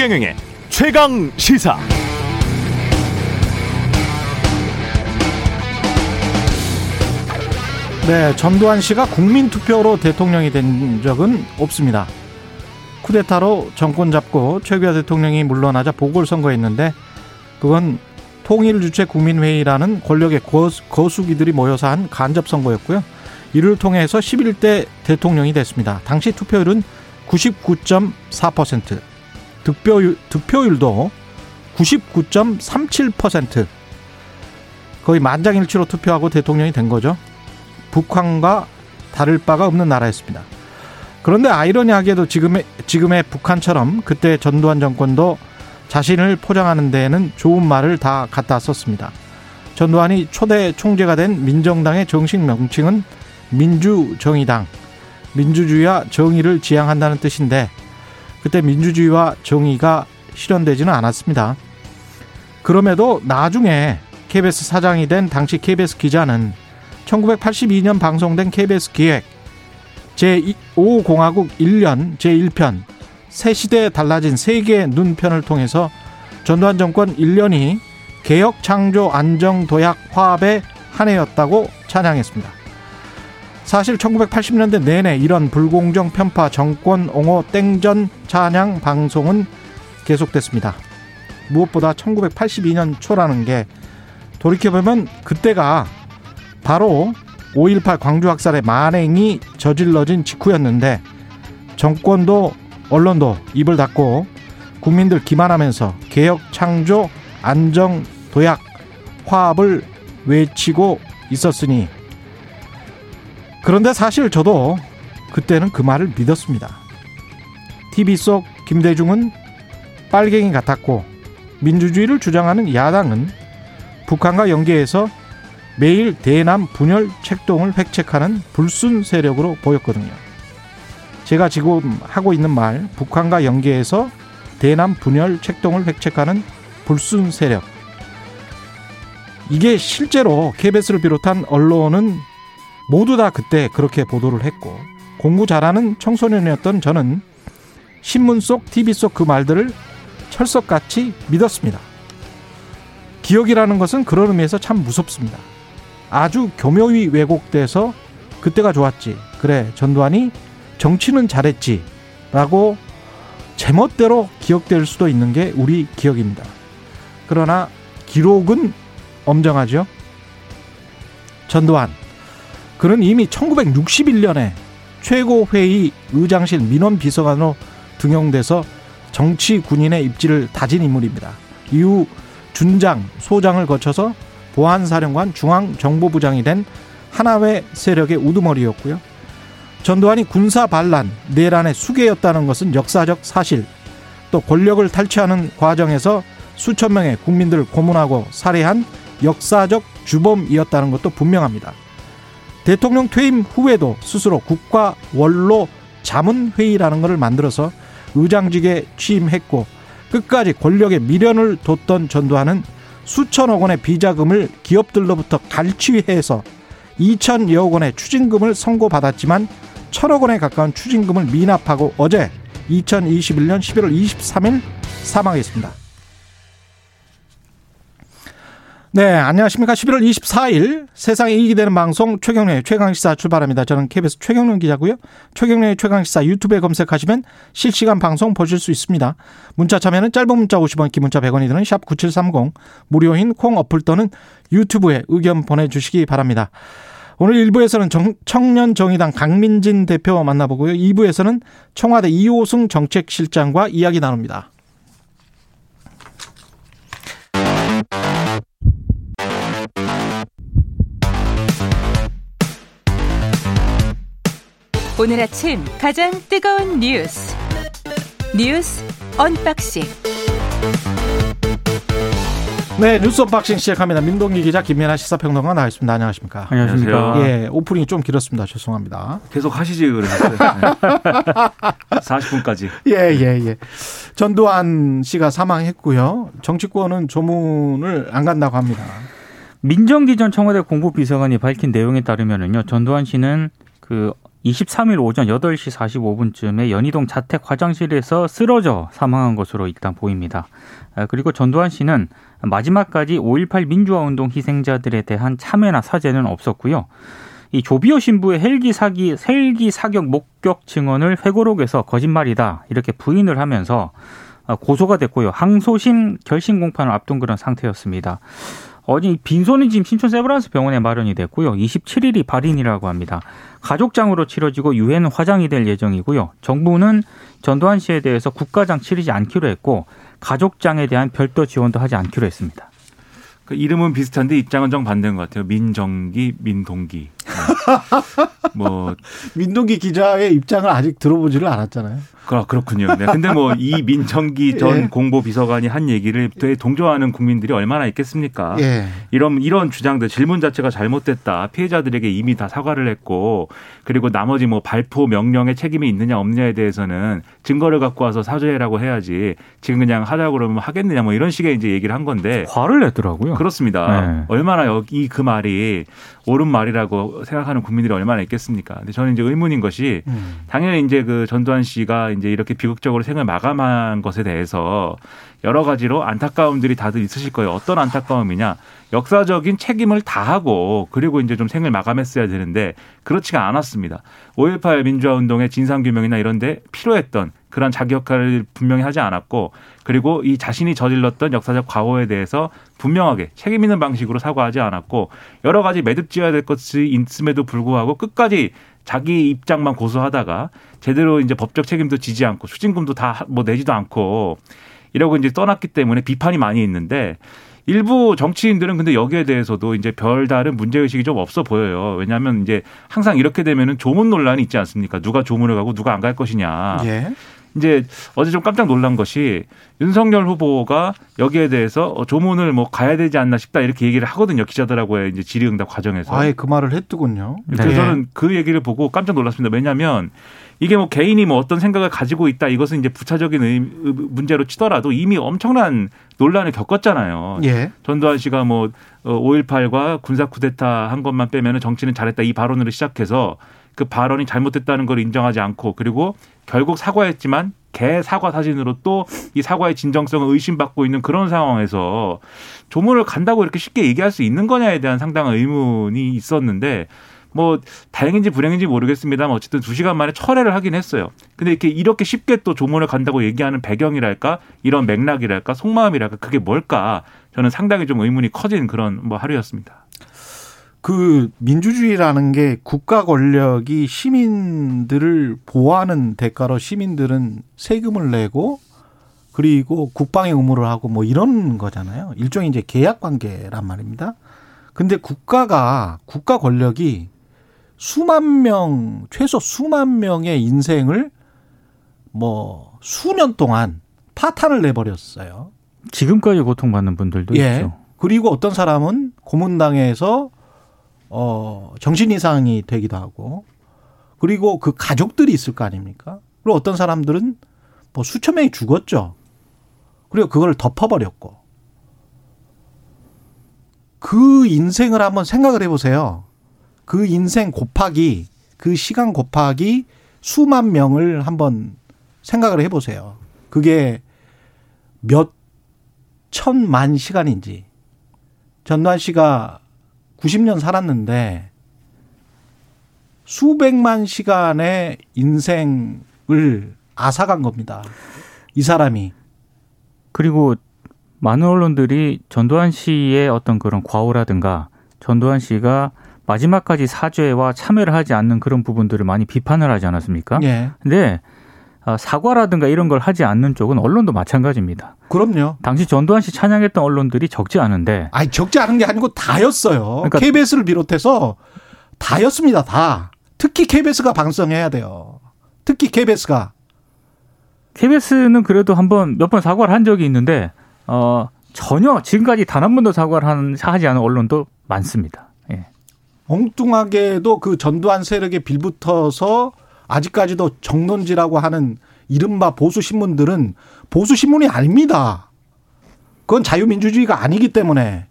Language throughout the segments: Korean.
최경영의 최강 시사. 네, 전두환 씨가 국민 투표로 대통령이 된 적은 없습니다. 쿠데타로 정권 잡고 최규하 대통령이 물러나자 보궐선거했는데 그건 통일 주체 국민회의라는 권력의 거수기들이 모여서 한 간접 선거였고요. 이를 통해서 11대 대통령이 됐습니다. 당시 투표율은 99.4%, 득표율, 득표율도 99.37%, 거의 만장일치로 투표하고 대통령이 된 거죠. 북한과 다를 바가 없는 나라였습니다. 그런데 아이러니하게도 지금의, 지금의 북한처럼 그때 전두환 정권도 자신을 포장하는 데에는 좋은 말을 다 갖다 썼습니다. 전두환이 초대 총재가 된 민정당의 정식 명칭은 민주정의당, 민주주의와 정의를 지향한다는 뜻인데 그때 민주주의와 정의가 실현되지는 않았습니다. 그럼에도 나중에 KBS 사장이 된 당시 KBS 기자는 1982년 방송된 KBS 기획 제5공화국 1년 제1편 새 시대에 달라진 세계의 눈편을 통해서 전두환 정권 1년이 개혁 창조 안정 도약 화합의 한 해였다고 찬양했습니다. 사실 1980년대 내내 이런 불공정 편파 정권 옹호 땡전 찬양 방송은 계속됐습니다. 무엇보다 1982년 초라는 게 돌이켜보면 그때가 바로 5.18 광주 학살의 만행이 저질러진 직후였는데 정권도 언론도 입을 닫고 국민들 기만하면서 개혁 창조 안정 도약 화합을 외치고 있었으니 그런데 사실 저도 그때는 그 말을 믿었습니다. TV 속 김대중은 빨갱이 같았고 민주주의를 주장하는 야당은 북한과 연계해서 매일 대남 분열 책동을 획책하는 불순 세력으로 보였거든요. 제가 지금 하고 있는 말, 북한과 연계해서 대남 분열 책동을 획책하는 불순 세력. 이게 실제로 KBS를 비롯한 언론은 모두 다 그때 그렇게 보도를 했고 공부 잘하는 청소년이었던 저는 신문 속, TV 속 그 말들을 철석같이 믿었습니다. 기억이라는 것은 그런 의미에서 참 무섭습니다. 아주 교묘히 왜곡돼서 그때가 좋았지. 그래, 전두환이 정치는 잘했지. 라고 제멋대로 기억될 수도 있는 게 우리 기억입니다. 그러나 기록은 엄정하죠. 전두환. 그는 이미 1961년에 최고회의 의장실 민원 비서관으로 등용돼서 정치 군인의 입지를 다진 인물입니다. 이후 준장, 소장을 거쳐서 보안사령관 중앙정보부장이 된 하나회 세력의 우두머리였고요. 전두환이 군사 반란, 내란의 수괴였다는 것은 역사적 사실. 또 권력을 탈취하는 과정에서 수천 명의 국민들을 고문하고 살해한 역사적 주범이었다는 것도 분명합니다. 대통령 퇴임 후에도 스스로 국가 원로 자문회의라는 것을 만들어서 의장직에 취임했고 끝까지 권력의 미련을 뒀던 전두환은 수천억 원의 비자금을 기업들로부터 갈취해서 2천여억 원의 추징금을 선고받았지만 천억 원에 가까운 추징금을 미납하고 어제 2021년 11월 23일 사망했습니다. 네, 안녕하십니까. 11월 24일 세상에 이익이 되는 방송 최경련의 최강시사 출발합니다. 저는 KBS 최경련 기자고요. 최경련의 최강시사 유튜브에 검색하시면 실시간 방송 보실 수 있습니다. 문자 참여는 짧은 문자 50원, 긴 문자 100원이 드는 샵 9730, 무료인 콩 어플 또는 유튜브에 의견 보내주시기 바랍니다. 오늘 1부에서는 정, 청년 정의당 강민진 대표 만나보고요. 2부에서는 청와대 이호승 정책실장과 이야기 나눕니다. 오늘 아침 가장 뜨거운 뉴스 뉴스 언박싱 네 뉴스 언박싱 시작합니다. 민동기 기자 김민아 시사평론가 나와 있습니다. 안녕하십니까? 안녕하십니까? 예 오프닝이 좀 길었습니다. 죄송합니다. 계속 하시지 그러셨어요. 네. 40분까지. 예예 예, 예. 전두환 씨가 사망했고요. 정치권은 조문을 안 간다고 합니다. 민정기 전 청와대 공보비서관이 밝힌 내용에 따르면은요 전두환 씨는 그 23일 오전 8시 45분쯤에 연희동 자택 화장실에서 쓰러져 사망한 것으로 일단 보입니다. 아, 그리고 전두환 씨는 마지막까지 5.18 민주화 운동 희생자들에 대한 참여나 사죄는 없었고요. 이 조비오 신부의 헬기 사기 헬기 사격 목격 증언을 회고록에서 거짓말이다 이렇게 부인을 하면서 아, 고소가 됐고요. 항소심 결심 공판을 앞둔 그런 상태였습니다. 어제 빈손이 지금 신촌 세브란스 병원에 마련이 됐고요. 27일이 발인이라고 합니다. 가족장으로 치러지고 유해는 화장이 될 예정이고요. 정부는 전두환 씨에 대해서 국가장 치르지 않기로 했고 가족장에 대한 별도 지원도 하지 않기로 했습니다. 그 이름은 비슷한데 입장은 정 반대인 것 같아요. 민정기, 민동기. 네. 뭐 민동기 기자의 입장을 아직 들어보지를 않았잖아요. 그, 그렇군요. 네. 근데 뭐 이 민정기 전 예. 공보 비서관이 한 얘기를 되게 동조하는 국민들이 얼마나 있겠습니까? 예. 이런 이런 주장들 질문 자체가 잘못됐다. 피해자들에게 이미 다 사과를 했고 그리고 나머지 뭐 발포 명령에 책임이 있느냐 없느냐에 대해서는 증거를 갖고 와서 사죄라고 해야지 지금 그냥 하자고 그러면 하겠느냐 뭐 이런 식의 이제 얘기를 한 건데 화를 냈더라고요. 그렇습니다. 네. 얼마나 여기 그 말이 옳은 말이라고 생각하는 국민들이 얼마나 있겠습니까? 근데 저는 이제 의문인 것이 음. 당연히 이제 그 전두환 씨가 이제 이렇게 비극적으로 생을 마감한 것에 대해서 여러 가지로 안타까움들이 다들 있으실 거예요. 어떤 안타까움이냐? 역사적인 책임을 다하고 그리고 이제 좀 생을 마감했어야 되는데 그렇지가 않았습니다. 5.18 민주화 운동의 진상 규명이나 이런 데 필요했던 그런 자기 역할을 분명히 하지 않았고 그리고 이 자신이 저질렀던 역사적 과오에 대해서 분명하게 책임 있는 방식으로 사과하지 않았고 여러 가지 매듭지어야 될 것이 있음에도 불구하고 끝까지 자기 입장만 고수하다가 제대로 이제 법적 책임도 지지 않고 추징금도 다 뭐 내지도 않고 이러고 이제 떠났기 때문에 비판이 많이 있는데 일부 정치인들은 근데 여기에 대해서도 이제 별다른 문제의식이 좀 없어 보여요. 왜냐하면 이제 항상 이렇게 되면은 조문 논란이 있지 않습니까? 누가 조문을 가고 누가 안 갈 것이냐. 예. 이제 어제 좀 깜짝 놀란 것이 윤석열 후보가 여기에 대해서 어, 조문을 뭐 가야 되지 않나 싶다 이렇게 얘기를 하거든요 기자들하고의 이제 질의응답 과정에서. 아예 그 말을 했더군요. 그래서 네. 저는 그 얘기를 보고 깜짝 놀랐습니다. 왜냐하면 이게 뭐 개인이 뭐 어떤 생각을 가지고 있다 이것은 이제 부차적인 문제로 치더라도 이미 엄청난 논란을 겪었잖아요. 예. 전두환 씨가 뭐 5.18과 어, 군사 쿠데타 한 것만 빼면은 정치는 잘했다 이 발언으로 시작해서 그 발언이 잘못됐다는 걸 인정하지 않고 그리고 결국 사과했지만 개 사과 사진으로 또 이 사과의 진정성을 의심받고 있는 그런 상황에서 조문을 간다고 이렇게 쉽게 얘기할 수 있는 거냐에 대한 상당한 의문이 있었는데 뭐 다행인지 불행인지 모르겠습니다만 어쨌든 두 시간 만에 철회를 하긴 했어요. 근데 이렇게 이렇게 쉽게 또 조문을 간다고 얘기하는 배경이랄까 이런 맥락이랄까 속마음이랄까 그게 뭘까 저는 상당히 좀 의문이 커진 그런 뭐 하루였습니다. 그 민주주의라는 게 국가 권력이 시민들을 보호하는 대가로 시민들은 세금을 내고 그리고 국방의 의무를 하고 뭐 이런 거잖아요. 일종의 이제 계약 관계란 말입니다. 근데 국가가 국가 권력이 수만 명, 최소 수만 명의 인생을 뭐 수년 동안 파탄을 내버렸어요. 지금까지 고통받는 분들도 예. 있죠. 그리고 어떤 사람은 고문당해서 어 정신 이상이 되기도 하고 그리고 그 가족들이 있을 거 아닙니까? 그리고 어떤 사람들은 뭐 수천 명이 죽었죠. 그리고 그걸 덮어버렸고 그 인생을 한번 생각을 해보세요. 그 인생 곱하기 그 시간 곱하기 수만 명을 한번 생각을 해보세요. 그게 몇 천만 시간인지. 전두환 씨가 90년 살았는데 수백만 시간의 인생을 앗아간 겁니다. 이 사람이. 그리고 많은 언론들이 전두환 씨의 어떤 그런 과오라든가 전두환 씨가 마지막까지 사죄와 참여를 하지 않는 그런 부분들을 많이 비판을 하지 않았습니까? 예. 근데 아, 사과라든가 이런 걸 하지 않는 쪽은 언론도 마찬가지입니다. 그럼요. 당시 전두환 씨 찬양했던 언론들이 적지 않은데. 아니, 적지 않은 게 아니고 다였어요. 그러니까 KBS를 비롯해서 다였습니다. 다. 특히 KBS가 방송해야 돼요. 특히 KBS가. KBS는 그래도 한번 몇 번 사과를 한 적이 있는데, 어, 전혀 지금까지 단 한 번도 사과를 한, 하지 않은 언론도 많습니다. 엉뚱하게도 그 전두환 세력에 빌붙어서 아직까지도 정론지라고 하는 이른바 보수 신문들은 보수 신문이 아닙니다. 그건 자유민주주의가 아니기 때문에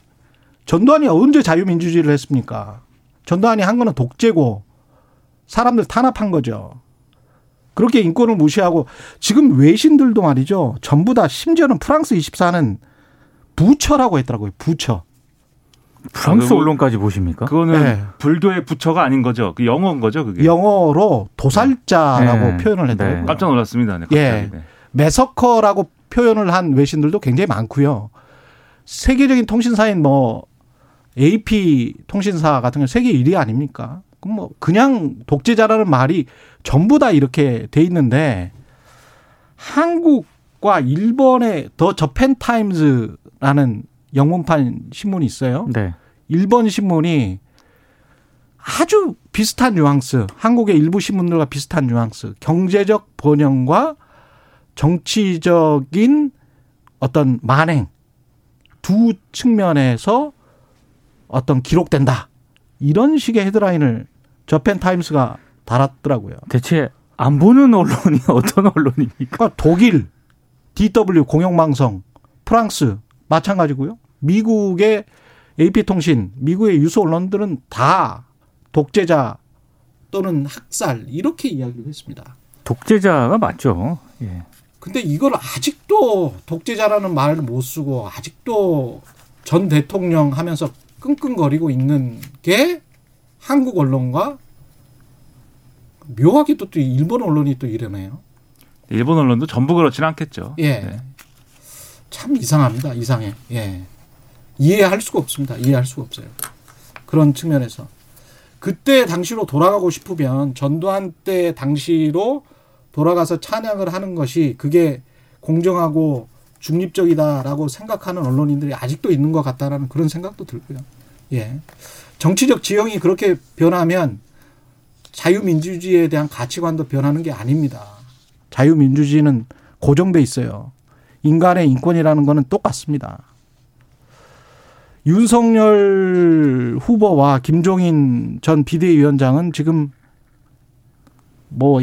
전두환이 언제 자유민주주의를 했습니까? 전두환이 한 거는 독재고 사람들 탄압한 거죠. 그렇게 인권을 무시하고 지금 외신들도 말이죠. 전부 다 심지어는 프랑스 24는 부처라고 했더라고요. 부처. 프랑스 아, 언론까지 보십니까? 그거는 네. 불교의 부처가 아닌 거죠. 그 영어인 거죠, 그게. 영어로 도살자라고 네. 표현을 했더라고요. 네. 깜짝 놀랐습니다. 네, 예. 갑자기. 네. 매서커라고 표현을 한 외신들도 굉장히 많고요. 세계적인 통신사인 뭐 AP 통신사 같은 경우 세계 1위 아닙니까? 그럼 뭐 그냥 독재자라는 말이 전부 다 이렇게 돼 있는데 한국과 일본의 더 저펜 타임즈라는 영문판 신문이 있어요. 네. 일본 신문이 아주 비슷한 뉘앙스, 한국의 일부 신문들과 비슷한 뉘앙스, 경제적 번영과 정치적인 어떤 만행 두 측면에서 어떤 기록된다. 이런 식의 헤드라인을 저펜 타임스가 달았더라고요. 대체 안 보는 언론이 어떤 언론입니까? 그러니까 독일, DW 공영방송, 프랑스 마찬가지고요. 미국의 AP통신, 미국의 유수 언론들은 다 독재자 또는 학살 이렇게 이야기를 했습니다. 독재자가 맞죠. 예. 근데 이걸 아직도 독재자라는 말을 못 쓰고 아직도 전 대통령 하면서 끙끙거리고 있는 게 한국 언론과 묘하게도 또 일본 언론이 또 이러네요. 일본 언론도 전부 그렇지는 않겠죠. 예. 네. 참 이상합니다. 이상해. 예. 이해할 수가 없습니다. 이해할 수가 없어요. 그런 측면에서. 그때 당시로 돌아가고 싶으면 전두환 때 당시로 돌아가서 찬양을 하는 것이 그게 공정하고 중립적이다라고 생각하는 언론인들이 아직도 있는 것 같다라는 그런 생각도 들고요. 예. 정치적 지형이 그렇게 변하면 자유민주주의에 대한 가치관도 변하는 게 아닙니다. 자유민주주의는 고정돼 있어요. 인간의 인권이라는 거는 똑같습니다. 윤석열 후보와 김종인 전 비대위원장은 지금 뭐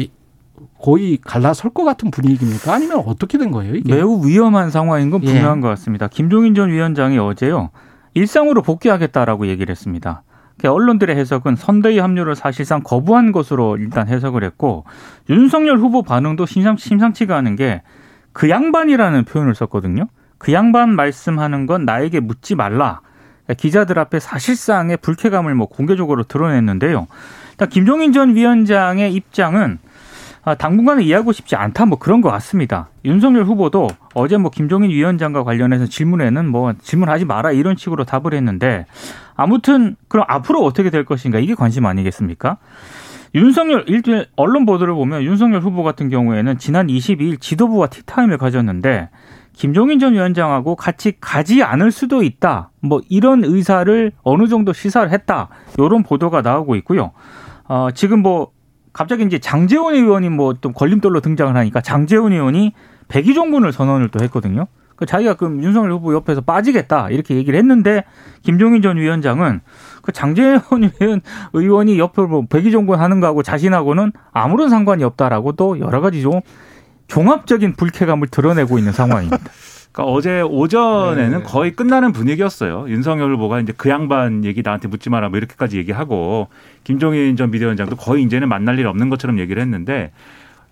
거의 갈라설 것 같은 분위기입니까? 아니면 어떻게 된 거예요? 이게? 매우 위험한 상황인 건 예. 분명한 것 같습니다. 김종인 전 위원장이 어제요 일상으로 복귀하겠다라고 얘기를 했습니다. 그 언론들의 해석은 선대위 합류를 사실상 거부한 것으로 일단 해석을 했고 윤석열 후보 반응도 심상, 심상치가 않은 게 그 양반이라는 표현을 썼거든요. 그 양반 말씀하는 건 나에게 묻지 말라. 그러니까 기자들 앞에 사실상의 불쾌감을 뭐 공개적으로 드러냈는데요. 김종인 전 위원장의 입장은 아, 당분간은 이해하고 싶지 않다 뭐 그런 것 같습니다. 윤석열 후보도 어제 뭐 김종인 위원장과 관련해서 질문에는 뭐 질문하지 마라 이런 식으로 답을 했는데 아무튼 그럼 앞으로 어떻게 될 것인가 이게 관심 아니겠습니까? 윤석열 일주일 언론 보도를 보면 윤석열 후보 같은 경우에는 지난 22일 지도부와 티타임을 가졌는데 김종인 전 위원장하고 같이 가지 않을 수도 있다. 뭐 이런 의사를 어느 정도 시사를 했다. 이런 보도가 나오고 있고요. 어, 지금 뭐 갑자기 이제 장재원 의원이 뭐또 걸림돌로 등장을 하니까 장재원 의원이 백의종군을 선언을 또 했거든요. 그 자기가 그럼 윤석열 후보 옆에서 빠지겠다 이렇게 얘기를 했는데 김종인 전 위원장은 그 의원 의원이 옆으로 뭐 백의종군 하는 거하고 자신하고는 아무런 상관이 없다라고 또 여러 가지 좀 종합적인 불쾌감을 드러내고 있는 상황입니다. 그러니까 어제 오전에는 네. 거의 끝나는 분위기였어요. 윤석열 후보가 이제 그 양반 얘기 나한테 묻지 마라 뭐 이렇게까지 얘기하고 김종인 전 비대위원장도 거의 이제는 만날 일 없는 것처럼 얘기를 했는데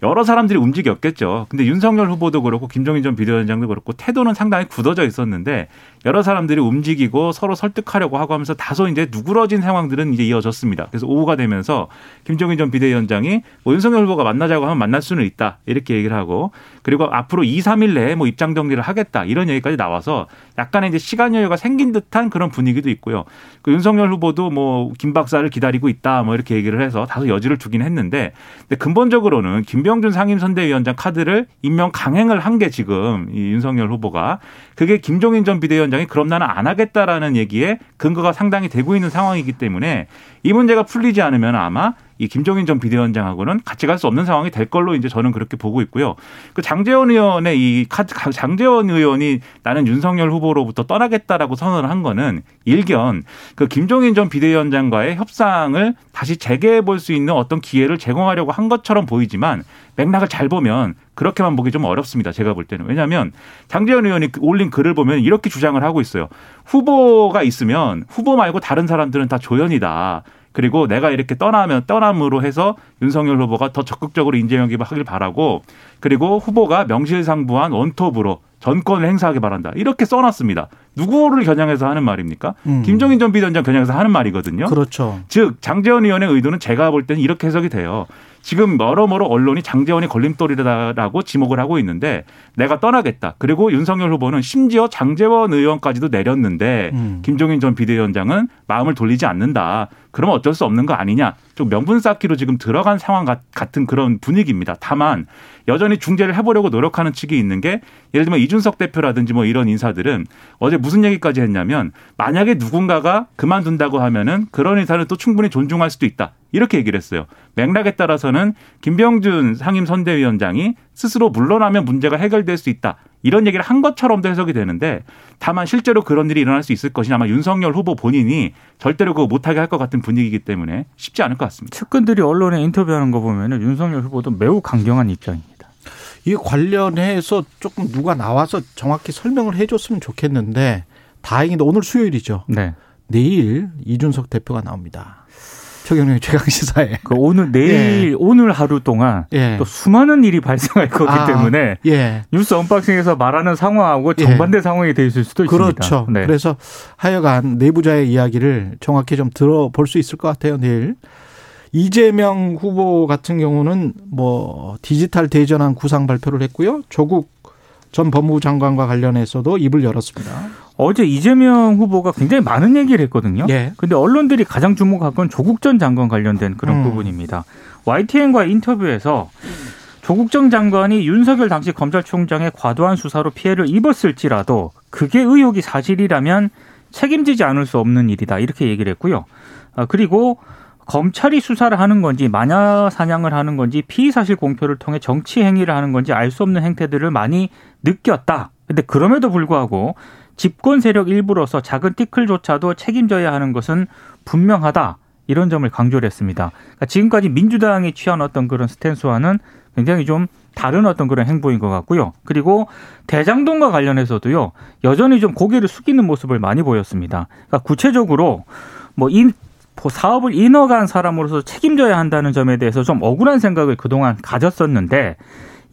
여러 사람들이 움직였겠죠. 근데 윤석열 후보도 그렇고 김종인 전 비대위원장도 그렇고 태도는 상당히 굳어져 있었는데 여러 사람들이 움직이고 서로 설득하려고 하고 하면서 다소 이제 누그러진 상황들은 이제 이어졌습니다. 그래서 오후가 되면서 김종인 전 비대위원장이 뭐 윤석열 후보가 만나자고 하면 만날 수는 있다 이렇게 얘기를 하고 그리고 앞으로 2, 3일 내에 뭐 입장 정리를 하겠다 이런 얘기까지 나와서 약간의 이제 시간 여유가 생긴 듯한 그런 분위기도 있고요. 그 윤석열 후보도 뭐 김 박사를 기다리고 있다 뭐 이렇게 얘기를 해서 다소 여지를 주긴 했는데 근데 근본적으로는 김병준 상임선대위원장 카드를 임명 강행을 한 게 지금 이 윤석열 후보가 그게 김종인 전 비대위원장 이 그럼 나는 안 하겠다라는 얘기에 근거가 상당히 되고 있는 상황이기 때문에 이 문제가 풀리지 않으면 아마 이 김종인 전 비대위원장하고는 같이 갈 수 없는 상황이 될 걸로 이제 저는 그렇게 보고 있고요. 그 장재원 의원의 이 장재원 의원이 나는 윤석열 후보로부터 떠나겠다라고 선언을 한 거는 일견 그 김종인 전 비대위원장과의 협상을 다시 재개해 볼 수 있는 어떤 기회를 제공하려고 한 것처럼 보이지만 맥락을 잘 보면 그렇게만 보기 좀 어렵습니다. 제가 볼 때는. 왜냐하면 장재원 의원이 그 올린 글을 보면 이렇게 주장을 하고 있어요. 후보가 있으면 후보 말고 다른 사람들은 다 조연이다. 그리고 내가 이렇게 떠나면 떠남으로 해서 윤석열 후보가 더 적극적으로 인재 영입을 하길 바라고 그리고 후보가 명실상부한 원톱으로 전권을 행사하기 바란다. 이렇게 써놨습니다. 누구를 겨냥해서 하는 말입니까? 음. 김종인 전 비대위원장 겨냥해서 하는 말이거든요. 그렇죠. 즉 장재원 의원의 의도는 제가 볼 때는 이렇게 해석이 돼요. 지금 여러모로 언론이 장재원이 걸림돌이다라고 지목을 하고 있는데 내가 떠나겠다. 그리고 윤석열 후보는 심지어 장재원 의원까지도 내렸는데 음. 김종인 전 비대위원장은 마음을 돌리지 않는다. 그러면 어쩔 수 없는 거 아니냐. 좀 명분 쌓기로 지금 들어간 상황 같은 그런 분위기입니다. 다만 여전히 중재를 해보려고 노력하는 측이 있는 게 예를 들면 이준석 대표라든지 뭐 이런 인사들은 어제 무슨 얘기까지 했냐면 만약에 누군가가 그만둔다고 하면은 그런 인사를 또 충분히 존중할 수도 있다. 이렇게 얘기를 했어요. 맥락에 따라서는 김병준 상임 선대위원장이 스스로 물러나면 문제가 해결될 수 있다. 이런 얘기를 한 것처럼도 해석이 되는데 다만 실제로 그런 일이 일어날 수 있을 것이냐 아마 윤석열 후보 본인이 절대로 그거 못하게 할 것 같은 분위기이기 때문에 쉽지 않을 것 같습니다. 측근들이 언론에 인터뷰하는 거 보면 은 윤석열 후보도 매우 강경한 입장입니다. 이 관련해서 조금 누가 나와서 정확히 설명을 해줬으면 좋겠는데 다행히도 오늘 수요일이죠. 네. 내일 이준석 대표가 나옵니다. 최경영 최강 시사에. 그 오늘 내일 예. 오늘 하루 동안 예. 또 수많은 일이 발생할 거기 아, 때문에 예. 뉴스 언박싱에서 말하는 상황하고 예. 정반대 상황이 돼 있을 수도 있습니다. 그렇죠. 네. 그래서 하여간 내부자의 이야기를 정확히 좀 들어볼 수 있을 것 같아요, 내일. 이재명 후보 같은 경우는 뭐 디지털 대전환 구상 발표를 했고요. 조국 전 법무부 장관과 관련해서도 입을 열었습니다. 어제 이재명 후보가 굉장히 많은 얘기를 했거든요. 예. 근데 언론들이 가장 주목한 건 조국 전 장관 관련된 그런 음. 부분입니다. YTN과 인터뷰에서 조국 전 장관이 윤석열 당시 검찰총장의 과도한 수사로 피해를 입었을지라도 그게 의혹이 사실이라면 책임지지 않을 수 없는 일이다 이렇게 얘기를 했고요. 아, 그리고 검찰이 수사를 하는 건지 마녀 사냥을 하는 건지 피의 사실 공표를 통해 정치 행위를 하는 건지 알 수 없는 행태들을 많이 느꼈다. 근데 그럼에도 불구하고 집권 세력 일부로서 작은 티클조차도 책임져야 하는 것은 분명하다. 이런 점을 강조를 했습니다. 그러니까 지금까지 민주당이 취한 어떤 그런 스탠스와는 굉장히 좀 다른 어떤 그런 행보인 것 같고요. 그리고 대장동과 관련해서도요, 여전히 좀 고개를 숙이는 모습을 많이 보였습니다. 그러니까 구체적으로 뭐이 사업을 인허가한 사람으로서 책임져야 한다는 점에 대해서 좀 억울한 생각을 그동안 가졌었는데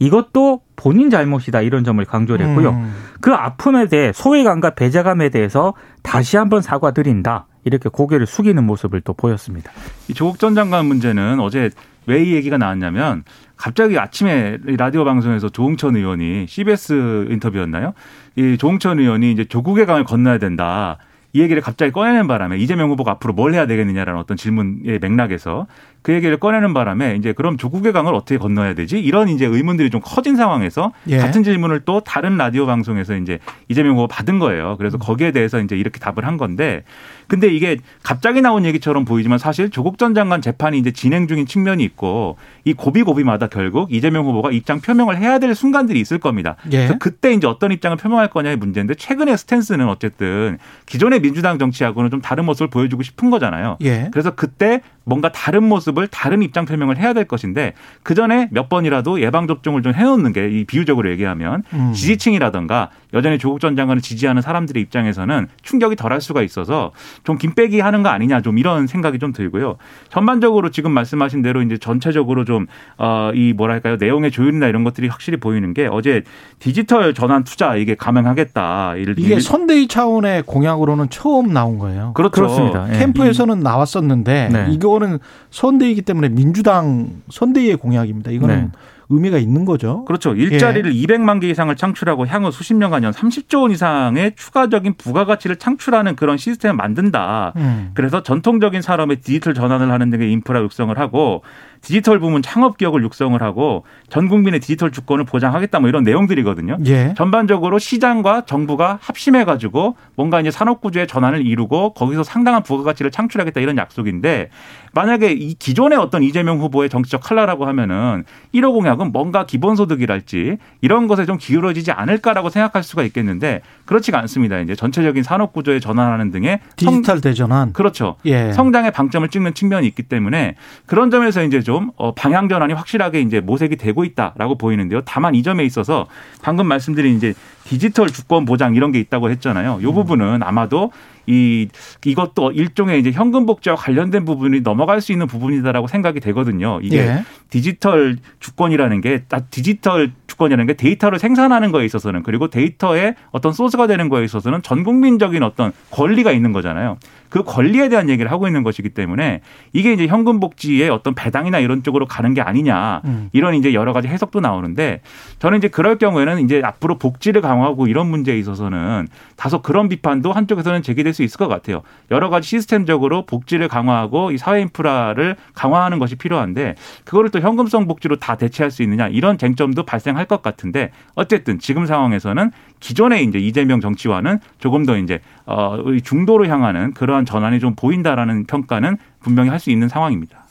이것도 본인 잘못이다 이런 점을 강조를 했고요. 음. 그 아픔에 대해 소외감과 배제감에 대해서 다시 한번 사과드린다. 이렇게 고개를 숙이는 모습을 또 보였습니다. 이 조국 전 장관 문제는 어제 왜 이 얘기가 나왔냐면 갑자기 아침에 라디오 방송에서 조홍천 의원이 CBS 인터뷰였나요? 이 조홍천 의원이 이제 조국의 강을 건너야 된다. 이 얘기를 갑자기 꺼내는 바람에 이재명 후보가 앞으로 뭘 해야 되겠느냐라는 어떤 질문의 맥락에서 그 얘기를 꺼내는 바람에 이제 그럼 조국의 강을 어떻게 건너야 되지? 이런 이제 의문들이 좀 커진 상황에서 예. 같은 질문을 또 다른 라디오 방송에서 이제 이재명 후보 받은 거예요. 음. 그래서 거기에 대해서 이제 이렇게 답을 한 건데 근데 이게 갑자기 나온 얘기처럼 보이지만 사실 조국 전 장관 재판이 이제 진행 중인 측면이 있고 이 고비고비마다 결국 이재명 후보가 입장 표명을 해야 될 순간들이 있을 겁니다. 예. 그래서 그때 이제 어떤 입장을 표명할 거냐의 문제인데 최근의 스탠스는 어쨌든 기존의 민주당 정치하고는 좀 다른 모습을 보여주고 싶은 거잖아요. 예. 그래서 그때 뭔가 다른 모습을 다른 입장 표명을 해야 될 것인데 그 전에 몇 번이라도 예방 접종을 좀 해놓는 게 이 비유적으로 얘기하면 음. 지지층이라든가 여전히 조국 전 장관을 지지하는 사람들의 입장에서는 충격이 덜할 수가 있어서 좀 김빼기 하는 거 아니냐 좀 이런 생각이 좀 들고요. 전반적으로 지금 말씀하신 대로 이제 전체적으로 좀 어 이 뭐랄까요 내용의 조율이나 이런 것들이 확실히 보이는 게 어제 디지털 전환 투자 이게 가능하겠다. 이를 이게 선대위 차원의 공약으로는 처음 나온 거예요. 그렇죠. 그렇습니다. 예. 캠프에서는 나왔었는데 네. 이거 는 선대이기 때문에 민주당 선대위의 공약입니다. 이거는 네. 의미가 있는 거죠. 그렇죠. 일자리를 200만 개 이상을 창출하고 향후 수십 년간 연 30조 원 이상의 추가적인 부가가치를 창출하는 그런 시스템을 만든다. 음. 그래서 전통적인 산업의 디지털 전환을 하는 등의 인프라 육성을 하고 디지털 부문 창업 기업을 육성을 하고 전 국민의 디지털 주권을 보장하겠다 뭐 이런 내용들이거든요. 예. 전반적으로 시장과 정부가 합심해 가지고 뭔가 이제 산업 구조의 전환을 이루고 거기서 상당한 부가가치를 창출하겠다 이런 약속인데 만약에 이 기존의 어떤 이재명 후보의 정치적 칼라라고 하면은 1호 공약은 뭔가 기본소득이랄지 이런 것에 좀 기울어지지 않을까라고 생각할 수가 있겠는데 그렇지가 않습니다. 이제 전체적인 산업 구조에 전환하는 등의 성- 디지털 대전환. 그렇죠. 예. 성장의 방점을 찍는 측면이 있기 때문에 그런 점에서 이제 좀 어, 방향 전환이 확실하게 이제 모색이 되고 있다라고 보이는데요. 다만 이 점에 있어서 방금 말씀드린 이제 디지털 주권 보장 이런 게 있다고 했잖아요. 이 부분은 아마도 이 이것도 일종의 이제 현금 복지와 관련된 부분이 넘어갈 수 있는 부분이다라고 생각이 되거든요. 이게 예. 디지털 주권이라는 게 디지털 주권이라는 게 데이터를 생산하는 거에 있어서는 그리고 데이터의 어떤 소스가 되는 거에 있어서는 전 국민적인 어떤 권리가 있는 거잖아요. 그 권리에 대한 얘기를 하고 있는 것이기 때문에 이게 이제 현금 복지의 어떤 배당이나 이런 쪽으로 가는 게 아니냐 음. 이런 이제 여러 가지 해석도 나오는데 저는 이제 그럴 경우에는 이제 앞으로 복지를 강화하고 이런 문제에 있어서는 다소 그런 비판도 한쪽에서는 제기될 수 있을 것 같아요. 여러 가지 시스템적으로 복지를 강화하고 이 사회 인프라를 강화하는 것이 필요한데 그거를 또 현금성 복지로 다 대체할 수 있느냐 이런 쟁점도 발생할 것 같은데 어쨌든 지금 상황에서는 기존의 이제 이재명 정치와는 조금 더 이제 어 중도로 향하는 그러한 전환이 좀 보인다라는 평가는 분명히 할 수 있는 상황입니다.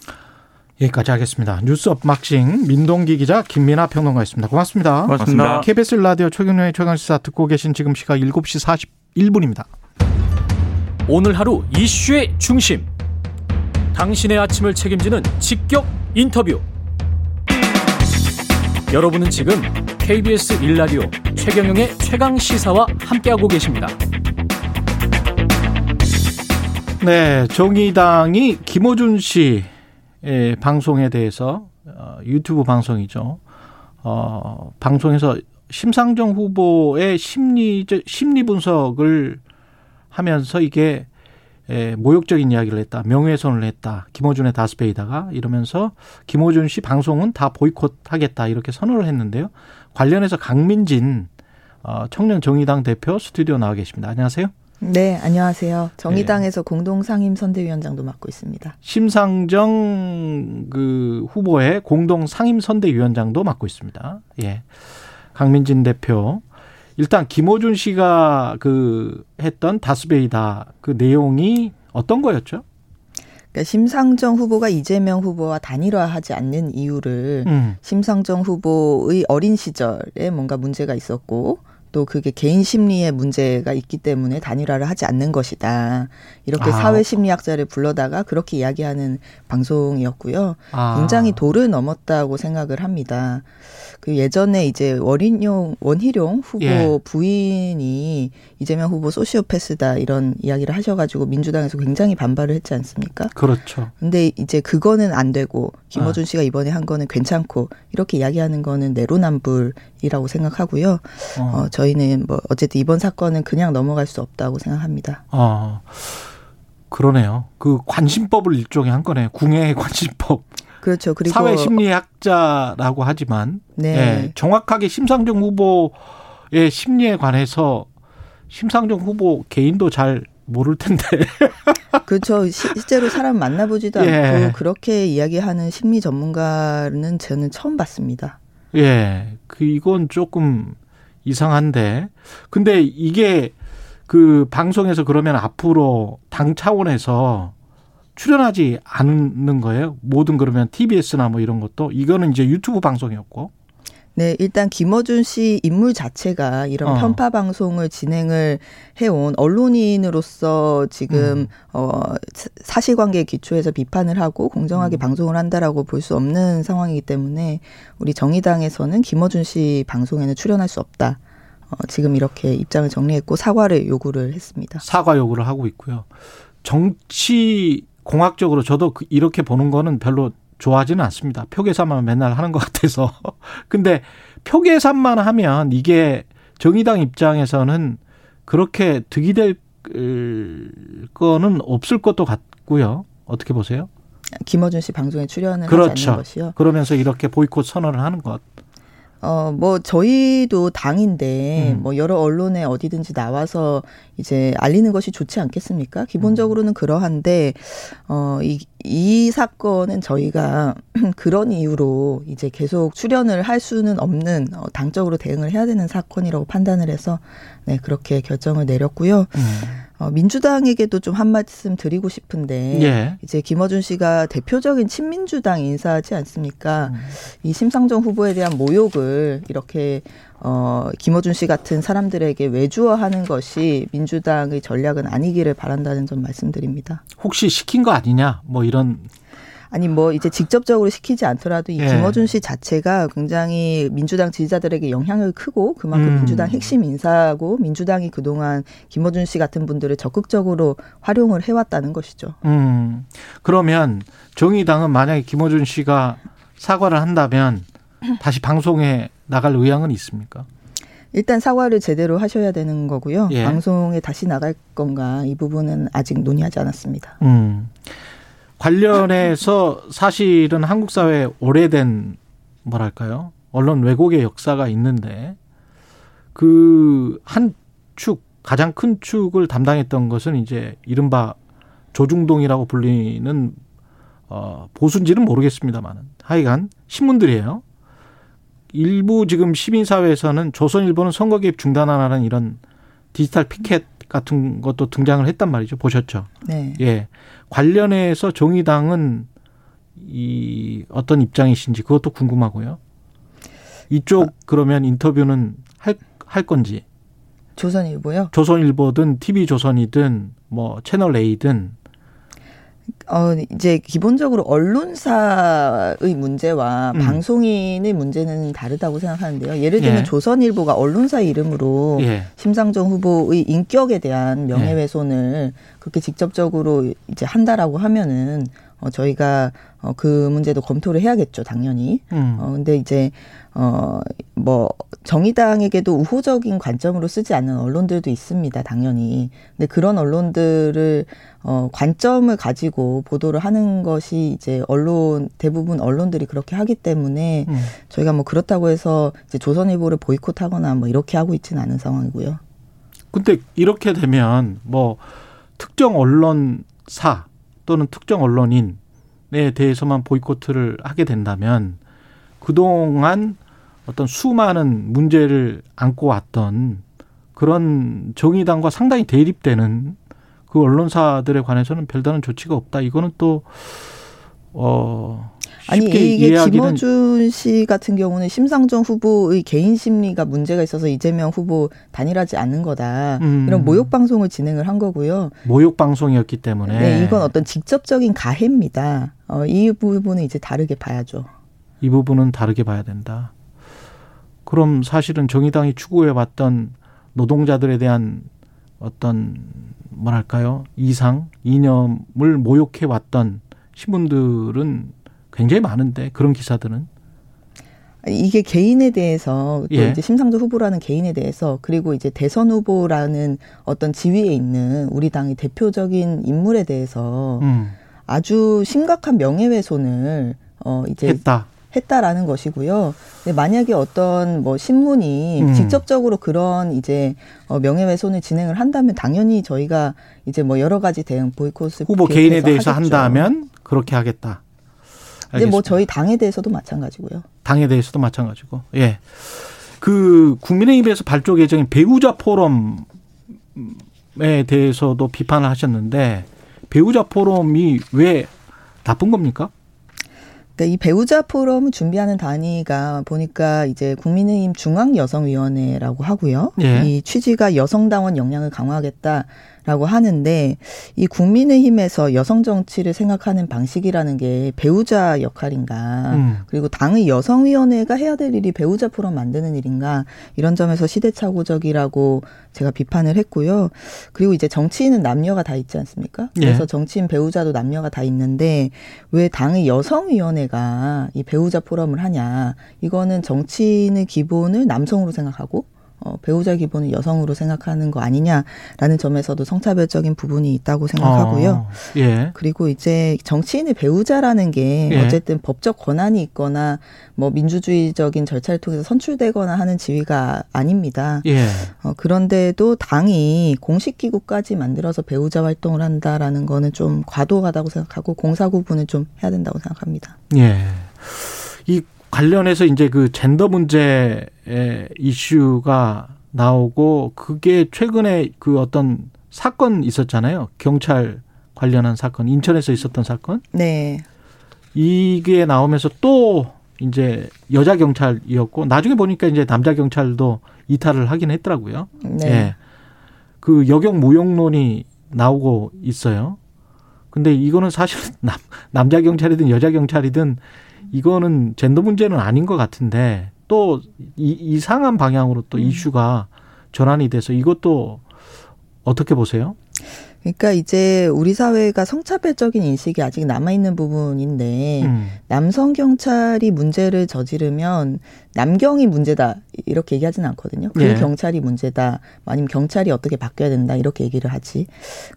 여기까지 하겠습니다. 뉴스 업막싱 민동기 기자 김민아 평론가였습니다. 고맙습니다. 고맙습니다. KBS 라디오 최경영의 최강시사 듣고 계신 지금 시각 7시 41분입니다. 오늘 하루 이슈의 중심. 당신의 아침을 책임지는 직격 인터뷰. 여러분은 지금 KBS 1라디오 최경영의 최강 시사와 함께하고 계십니다. 네, 정의당이 김호준 씨의 방송에 대해서 어, 유튜브 방송이죠. 어, 방송에서 심상정 후보의 심리 심리 분석을 하면서 이게 에, 모욕적인 이야기를 했다. 명예훼손을 했다. 김호준의 다스페이다가 이러면서 김호준 씨 방송은 다 보이콧하겠다. 이렇게 선언을 했는데요. 관련해서 강민진 어, 청년 정의당 대표 스튜디오 나와 계십니다. 안녕하세요. 네, 안녕하세요. 정의당에서 공동 상임 선대위원장도 맡고 있습니다. 심상정 그 후보의 공동 상임 선대위원장도 맡고 있습니다. 예. 강민진 대표. 일단 김호준 씨가 그 했던 다스베이다 그 내용이 어떤 거였죠? 그러니까 심상정 후보가 이재명 후보와 단일화하지 않는 이유를 음. 심상정 후보의 어린 시절에 뭔가 문제가 있었고 또 그게 개인 심리에 문제가 있기 때문에 단일화를 하지 않는 것이다. 이렇게 아. 사회 심리학자를 불러다가 그렇게 이야기하는 방송이었고요. 아. 굉장히 도를 넘었다고 생각을 합니다. 그 예전에 이제 원인용 원희룡 후보 예. 부인이 이재명 후보 소시오패스다 이런 이야기를 하셔가지고 민주당에서 굉장히 반발을 했지 않습니까? 그렇죠. 근데 이제 그거는 안 되고 아. 김어준 씨가 이번에 한 거는 괜찮고 이렇게 이야기하는 거는 내로남불이라고 생각하고요. 어. 어, 저희는 뭐 어쨌든 이번 사건은 그냥 넘어갈 수 없다고 생각합니다. 어. 그러네요. 그 관심법을 일종의 한 거네요. 궁예의 관심법. 그렇죠. 그리고 사회 심리학자라고 하지만 네. 예, 정확하게 심상정 후보의 심리에 관해서 심상정 후보 개인도 잘 모를 텐데. 그렇죠. 시- 실제로 사람 만나보지도 예. 않고 그렇게 이야기하는 심리 전문가는 저는 처음 봤습니다. 예. 그 이건 조금 이상한데. 근데 이게 그 방송에서 그러면 앞으로 당 차원에서 출연하지 않는 거예요? 모든 그러면 TBS나 뭐 이런 것도 이거는 이제 유튜브 방송이었고. 네, 일단 김어준 씨 인물 자체가 이런 어. 편파 방송을 진행을 해온 언론인으로서 지금 음. 어 사- 사실관계에 기초해서 비판을 하고 공정하게 음. 방송을 한다라고 볼 수 없는 상황이기 때문에 우리 정의당에서는 김어준 씨 방송에는 출연할 수 없다. 어, 지금 이렇게 입장을 정리했고 사과를 요구를 했습니다. 사과 요구를 하고 있고요. 정치 공학적으로 저도 그- 이렇게 보는 거는 별로 좋아하지는 않습니다. 표 계산만 맨날 하는 것 같아서. 근데 표 계산만 하면 이게 정의당 입장에서는 그렇게 득이 될 거는 없을 것도 같고요. 어떻게 보세요? 김어준 씨 방송에 출연을 하지 그렇죠. 않는 것이요. 그러면서 이렇게 보이콧 선언을 하는 것. 어, 뭐, 저희도 당인데, 음. 뭐, 여러 언론에 어디든지 나와서 이제 알리는 것이 좋지 않겠습니까? 기본적으로는 그러한데, 어, 이, 이 사건은 저희가 그런 이유로 이제 계속 출연을 할 수는 없는, 어, 당적으로 대응을 해야 되는 사건이라고 판단을 해서, 네, 그렇게 결정을 내렸고요. 어, 민주당에게도 좀 한 말씀 드리고 싶은데, 예. 이제 김어준 씨가 대표적인 친민주당 인사지 않습니까? 이 심상정 후보에 대한 모욕을 이렇게 어 김어준 씨 같은 사람들에게 외주어하는 것이 민주당의 전략은 아니기를 바란다는 점 말씀드립니다. 혹시 시킨 거 아니냐? 뭐 이런 아니 뭐 이제 직접적으로 시키지 않더라도 이 예. 김어준 씨 자체가 굉장히 민주당 지지자들에게 영향을 크고 그만큼 음. 민주당 핵심 인사고 민주당이 그동안 김어준 씨 같은 분들을 적극적으로 활용을 해왔다는 것이죠. 음. 그러면 정의당은 만약에 김어준 씨가 사과를 한다면 다시 방송에 나갈 의향은 있습니까? 일단 사과를 제대로 하셔야 되는 거고요. 예. 방송에 다시 나갈 건가 이 부분은 아직 논의하지 않았습니다. 음. 관련해서 사실은 한국 사회에 오래된 뭐랄까요? 언론 왜곡의 역사가 있는데 그 한 축, 가장 큰 축을 담당했던 것은 이제 이른바 조중동이라고 불리는 어 보수인지는 모르겠습니다만은 하여간 신문들이에요. 일부 지금 시민사회에서는 조선일보는 선거 개입 중단하라는 이런 디지털 피켓 같은 것도 등장을 했단 말이죠. 보셨죠? 네. 예. 관련해서 정의당은 이 어떤 입장이신지 그것도 궁금하고요. 이쪽 그러면 인터뷰는 할, 할 건지 조선일보요. 조선일보든 TV조선이든 뭐 채널 A든 어 이제 기본적으로 언론사의 문제와 음. 방송인의 문제는 다르다고 생각하는데요. 예를 들면 예. 조선일보가 언론사 이름으로 예. 심상정 후보의 인격에 대한 명예훼손을 그렇게 직접적으로 이제 한다라고 하면은 어 저희가 어 그 문제도 검토를 해야겠죠, 당연히. 음. 어 근데 이제 어 뭐 정의당에게도 우호적인 관점으로 쓰지 않는 언론들도 있습니다, 당연히. 근데 그런 언론들을 어 관점을 가지고 보도를 하는 것이 이제 언론 대부분 언론들이 그렇게 하기 때문에 음. 저희가 뭐 그렇다고 해서 이제 조선일보를 보이콧하거나 뭐 이렇게 하고 있지는 않은 상황이고요. 근데 이렇게 되면 뭐 특정 언론사 또는 특정 언론인에 대해서만 보이콧을 하게 된다면 그동안 어떤 수많은 문제를 안고 왔던 그런 정의당과 상당히 대립되는 그 언론사들에 관해서는 별다른 조치가 없다. 이거는 또, 어, 아니 쉽게 이게 이해하기는 김어준 씨 같은 경우는 심상정 후보의 개인 심리가 문제가 있어서 이재명 후보 단일하지 않는 거다. 음. 이런 모욕 방송을 진행을 한 거고요. 모욕 방송이었기 때문에. 네, 이건 어떤 직접적인 가해입니다. 어, 이 부분은 이제 다르게 봐야죠. 이 부분은 다르게 봐야 된다. 그럼 사실은 정의당이 추구해 왔던 노동자들에 대한 어떤 뭐랄까요 이상 이념을 모욕해 왔던 신문들은 굉장히 많은데 그런 기사들은 이게 개인에 대해서 또 예. 이제 심상정 후보라는 개인에 대해서 그리고 이제 대선 후보라는 어떤 지위에 있는 우리 당의 대표적인 인물에 대해서 음, 아주 심각한 명예훼손을 어 이제 했다. 했다라는 것이고요. 근데 만약에 어떤 뭐 신문이 음. 직접적으로 그런 이제 어 명예훼손을 진행을 한다면 당연히 저희가 이제 뭐 여러 가지 대응 보이콧을 후보 개인에 대해서 하겠죠. 한다면 그렇게 하겠다. 근데 뭐. 저희 당에 대해서도 마찬가지고요. 당에 대해서도 마찬가지고. 예. 그 국민의힘에서 발족 예정인 배우자 포럼에 대해서도 비판을 하셨는데 배우자 포럼이 왜 나쁜 겁니까? 그러니까 이 배우자 포럼을 준비하는 단위가 보니까 이제 국민의힘 중앙여성위원회라고 하고요. 예. 이 취지가 여성당원 역량을 강화하겠다 라고 하는데 이 국민의힘에서 여성 정치를 생각하는 방식이라는 게 배우자 역할인가 음. 그리고 당의 여성위원회가 해야 될 일이 배우자 포럼 만드는 일인가 이런 점에서 시대착오적이라고 제가 비판을 했고요. 그리고 이제 정치인은 남녀가 다 있지 않습니까? 그래서 예. 정치인 배우자도 남녀가 다 있는데 왜 당의 여성위원회가 이 배우자 포럼을 하냐? 이거는 정치인의 기본을 남성으로 생각하고 어, 배우자 기본을 여성으로 생각하는 거 아니냐라는 점에서도 성차별적인 부분이 있다고 생각하고요. 어, 예. 그리고 이제 정치인의 배우자라는 게 예. 어쨌든 법적 권한이 있거나 뭐 민주주의적인 절차를 통해서 선출되거나 하는 지위가 아닙니다. 예. 어, 그런데도 당이 공식 기구까지 만들어서 배우자 활동을 한다라는 거는 좀 과도하다고 생각하고 공사 구분을 좀 해야 된다고 생각합니다. 예. 이 관련해서 이제 그 젠더 문제의 이슈가 나오고 그게 최근에 그 어떤 사건 있었잖아요. 경찰 관련한 사건, 인천에서 있었던 사건. 네. 이게 나오면서 또 이제 여자 경찰이었고 나중에 보니까 이제 남자 경찰도 이탈을 하긴 했더라고요. 네. 예. 그 여경 무용론이 나오고 있어요. 근데 이거는 사실 남, 남자 경찰이든 여자 경찰이든 이거는 젠더 문제는 아닌 것 같은데 또 이, 이상한 방향으로 또 음. 이슈가 전환이 돼서 이것도 어떻게 보세요? 그러니까 이제 우리 사회가 성차별적인 인식이 아직 남아있는 부분인데 음. 남성 경찰이 문제를 저지르면 남경이 문제다 이렇게 얘기하지는 않거든요. 그 예. 경찰이 문제다 아니면 경찰이 어떻게 바뀌어야 된다 이렇게 얘기를 하지.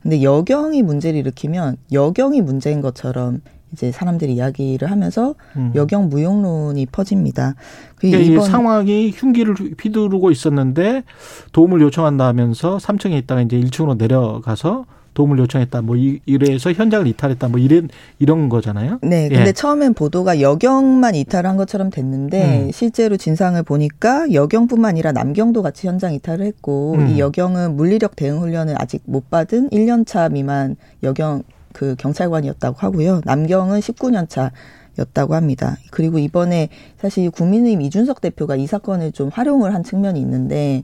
근데 여경이 문제를 일으키면 여경이 문제인 것처럼 이제 사람들이 이야기를 하면서 음. 여경 무용론이 퍼집니다. 그러니까 이번 상황이 흉기를 휘두르고 있었는데 도움을 요청한다면서 3층에 있다가 이제 1층으로 내려가서 도움을 요청했다. 뭐 이래서 현장을 이탈했다. 뭐 이런 이런 거잖아요. 네. 근데 예. 처음엔 보도가 여경만 이탈한 것처럼 됐는데 음. 실제로 진상을 보니까 여경뿐만 아니라 남경도 같이 현장 이탈을 했고 음. 이 여경은 물리력 대응 훈련을 아직 못 받은 1년 차 미만 여경 그 경찰관이었다고 하고요. 남경은 19년 차 였다고 합니다. 그리고 이번에 사실 국민의힘 이준석 대표가 이 사건을 좀 활용을 한 측면이 있는데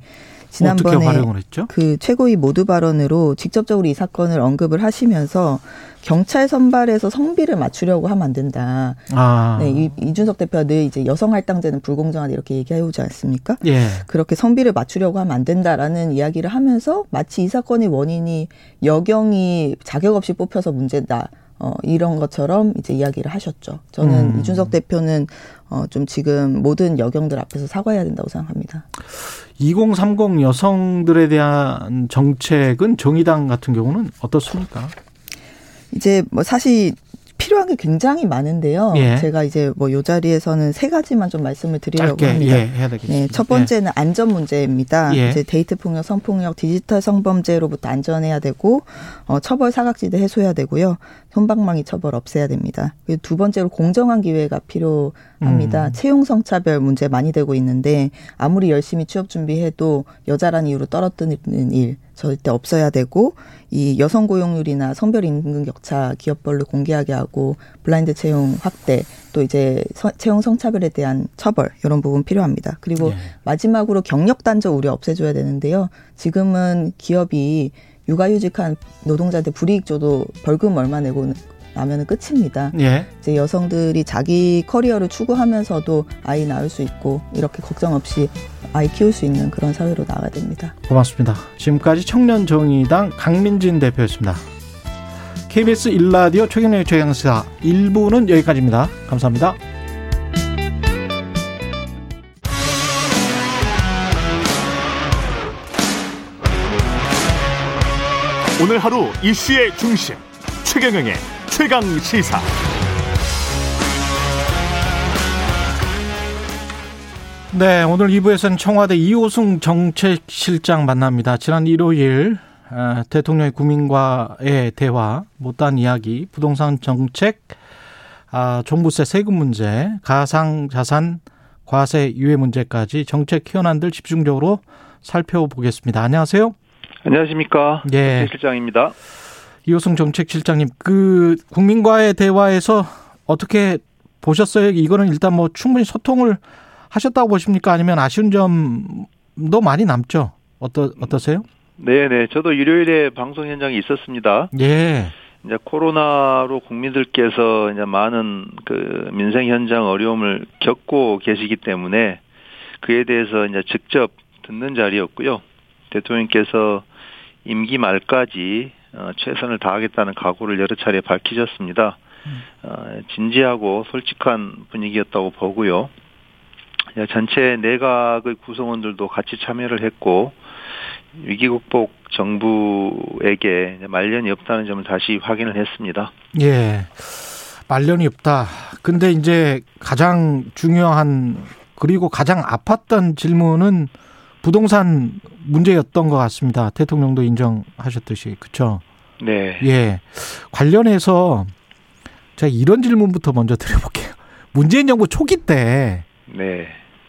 지난번에 그 최고위 모두 발언으로 직접적으로 이 사건을 언급을 하시면서 경찰 선발에서 성비를 맞추려고 하면 안 된다. 아. 네, 이, 이준석 대표가 늘 이제 여성 할당제는 불공정하다 이렇게 얘기해 오지 않습니까? 예. 그렇게 성비를 맞추려고 하면 안 된다라는 이야기를 하면서 마치 이 사건의 원인이 여경이 자격 없이 뽑혀서 문제다. 어, 이런 것처럼 이제 이야기를 하셨죠. 저는 음. 이준석 대표는 어, 좀 지금 모든 여경들 앞에서 사과해야 된다고 생각합니다. 2030 여성들에 대한 정책은 정의당 같은 경우는 어떻습니까? 이제 뭐 사실 필요한 게 굉장히 많은데요. 예. 제가 이제 뭐 요 자리에서는 세 가지만 좀 말씀을 드리려고 짧게, 합니다. 예, 해야 되겠습니다. 네, 첫 번째는 예. 안전 문제입니다. 예. 이제 데이트 폭력, 성폭력, 디지털 성범죄로부터 안전해야 되고 어, 처벌 사각지대 해소해야 되고요. 손방망이 처벌 없애야 됩니다. 그리고 두 번째로 공정한 기회가 필요합니다. 음. 채용 성차별 문제 많이 되고 있는데 아무리 열심히 취업 준비해도 여자란 이유로 떨어뜨리는 일 절대 없어야 되고 이 여성 고용률이나 성별 임금 격차 기업별로 공개하게 하고 블라인드 채용 확대 또 이제 채용 성차별에 대한 처벌 이런 부분 필요합니다. 그리고 네. 마지막으로 경력 단절 우려 없애줘야 되는데요. 지금은 기업이 육아휴직한 노동자들 불이익 줘도 벌금 얼마 내고 나면은 끝입니다. 예. 이제 여성들이 자기 커리어를 추구하면서도 아이 낳을 수 있고 이렇게 걱정 없이 아이 키울 수 있는 그런 사회로 나가야 됩니다. 고맙습니다. 지금까지 청년정의당 강민진 대표였습니다. KBS 일라디오 최경련의 최강시사 1부는 여기까지입니다. 감사합니다. 오늘 하루 이슈의 중심 최경영의 최강 시사. 네, 오늘 2부에서는 청와대 이호승 정책실장 만납니다. 지난 일요일 아, 대통령의 국민과의 대화, 못다한 이야기, 부동산 정책, 아, 종부세 세금 문제, 가상 자산 과세 유예 문제까지 정책 현안들 집중적으로 살펴보겠습니다. 안녕하세요. 안녕하십니까. 예. 실장입니다. 이호승 정책실장님, 그 국민과의 대화에서 어떻게 보셨어요? 이거는 일단 뭐 충분히 소통을 하셨다고 보십니까? 아니면 아쉬운 점도 많이 남죠? 어떠 어떠세요? 네, 네. 저도 일요일에 방송 현장에 있었습니다. 예. 이제 코로나로 국민들께서 이제 많은 그 민생 현장 어려움을 겪고 계시기 때문에 그에 대해서 이제 직접 듣는 자리였고요. 대통령께서 임기 말까지 어, 최선을 다하겠다는 각오를 여러 차례 밝히셨습니다. 어, 진지하고 솔직한 분위기였다고 보고요. 전체 내각의 구성원들도 같이 참여를 했고 위기 극복 정부에게 말년이 없다는 점을 다시 확인을 했습니다. 예. 말년이 없다. 근데 이제 가장 중요한 그리고 가장 아팠던 질문은 부동산 문제였던 것 같습니다. 대통령도 인정하셨듯이 그렇죠. 네. 예. 관련해서 제가 이런 질문부터 먼저 드려볼게요. 문재인 정부 초기 때 네.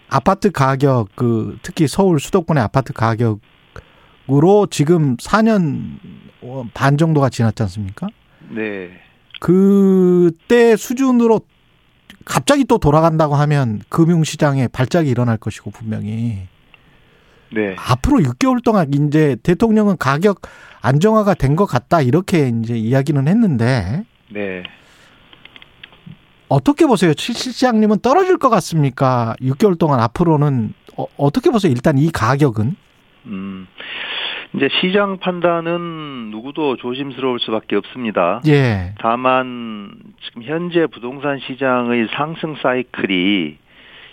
아파트 가격 그 특히 서울 수도권의 아파트 가격으로 지금 4년 반 정도가 지났지 않습니까? 네. 그때 수준으로 갑자기 또 돌아간다고 하면 금융시장에 발작이 일어날 것이고 분명히 네. 앞으로 6개월 동안 이제 대통령은 가격 안정화가 된 것 같다 이렇게 이제 이야기는 했는데. 네. 어떻게 보세요? 실 시장님은 떨어질 것 같습니까? 6개월 동안 앞으로는 어, 떻게 보세요? 일단 이 가격은? 음, 이제 시장 판단은 누구도 조심스러울 수밖에 없습니다. 예. 다만 지금 현재 부동산 시장의 상승 사이클이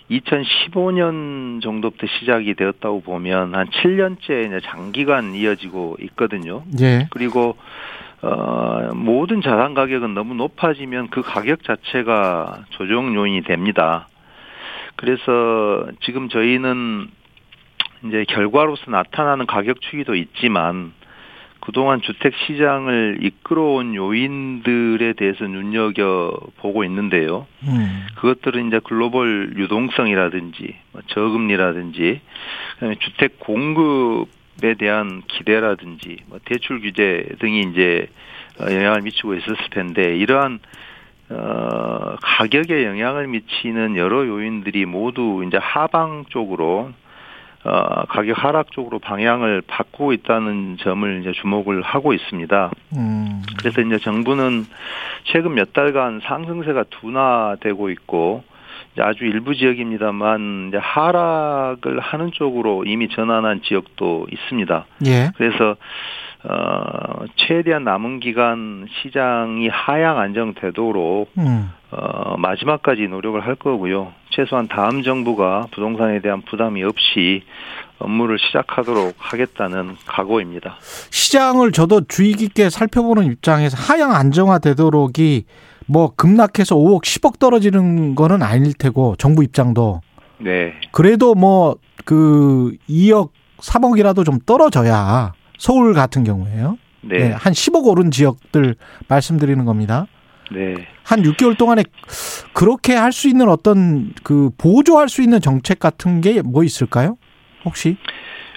2015년 정도부터 시작이 되었다고 보면 한 7년째 이제 장기간 이어지고 있거든요. 예. 그리고 어, 모든 자산 가격은 너무 높아지면 그 가격 자체가 조정 요인이 됩니다. 그래서 지금 저희는 이제 결과로서 나타나는 가격 추이도 있지만 그동안 주택 시장을 이끌어온 요인들에 대해서 눈여겨 보고 있는데요. 음. 그것들은 이제 글로벌 유동성이라든지 뭐 저금리라든지 주택 공급에 대한 기대라든지 뭐 대출 규제 등이 이제 영향을 미치고 있었을 텐데 이러한 어 가격에 영향을 미치는 여러 요인들이 모두 이제 하방 쪽으로 어, 가격 하락 쪽으로 방향을 바꾸고 있다는 점을 이제 주목을 하고 있습니다. 음. 그래서 이제 정부는 최근 몇 달간 상승세가 둔화되고 있고 아주 일부 지역입니다만 이제 하락을 하는 쪽으로 이미 전환한 지역도 있습니다. 예. 그래서 어, 최대한 남은 기간 시장이 하향 안정되도록 음. 어, 마지막까지 노력을 할 거고요. 최소한 다음 정부가 부동산에 대한 부담이 없이 업무를 시작하도록 하겠다는 각오입니다. 시장을 저도 주의 깊게 살펴보는 입장에서 하향 안정화되도록이 뭐 급락해서 5억, 10억 떨어지는 거는 아닐 테고 정부 입장도 네. 그래도 뭐 그 2억, 3억이라도 좀 떨어져야 서울 같은 경우에요. 네. 네. 한 10억 오른 지역들 말씀드리는 겁니다. 네. 한 6개월 동안에 그렇게 할 수 있는 어떤 그 보조할 수 있는 정책 같은 게 뭐 있을까요? 혹시?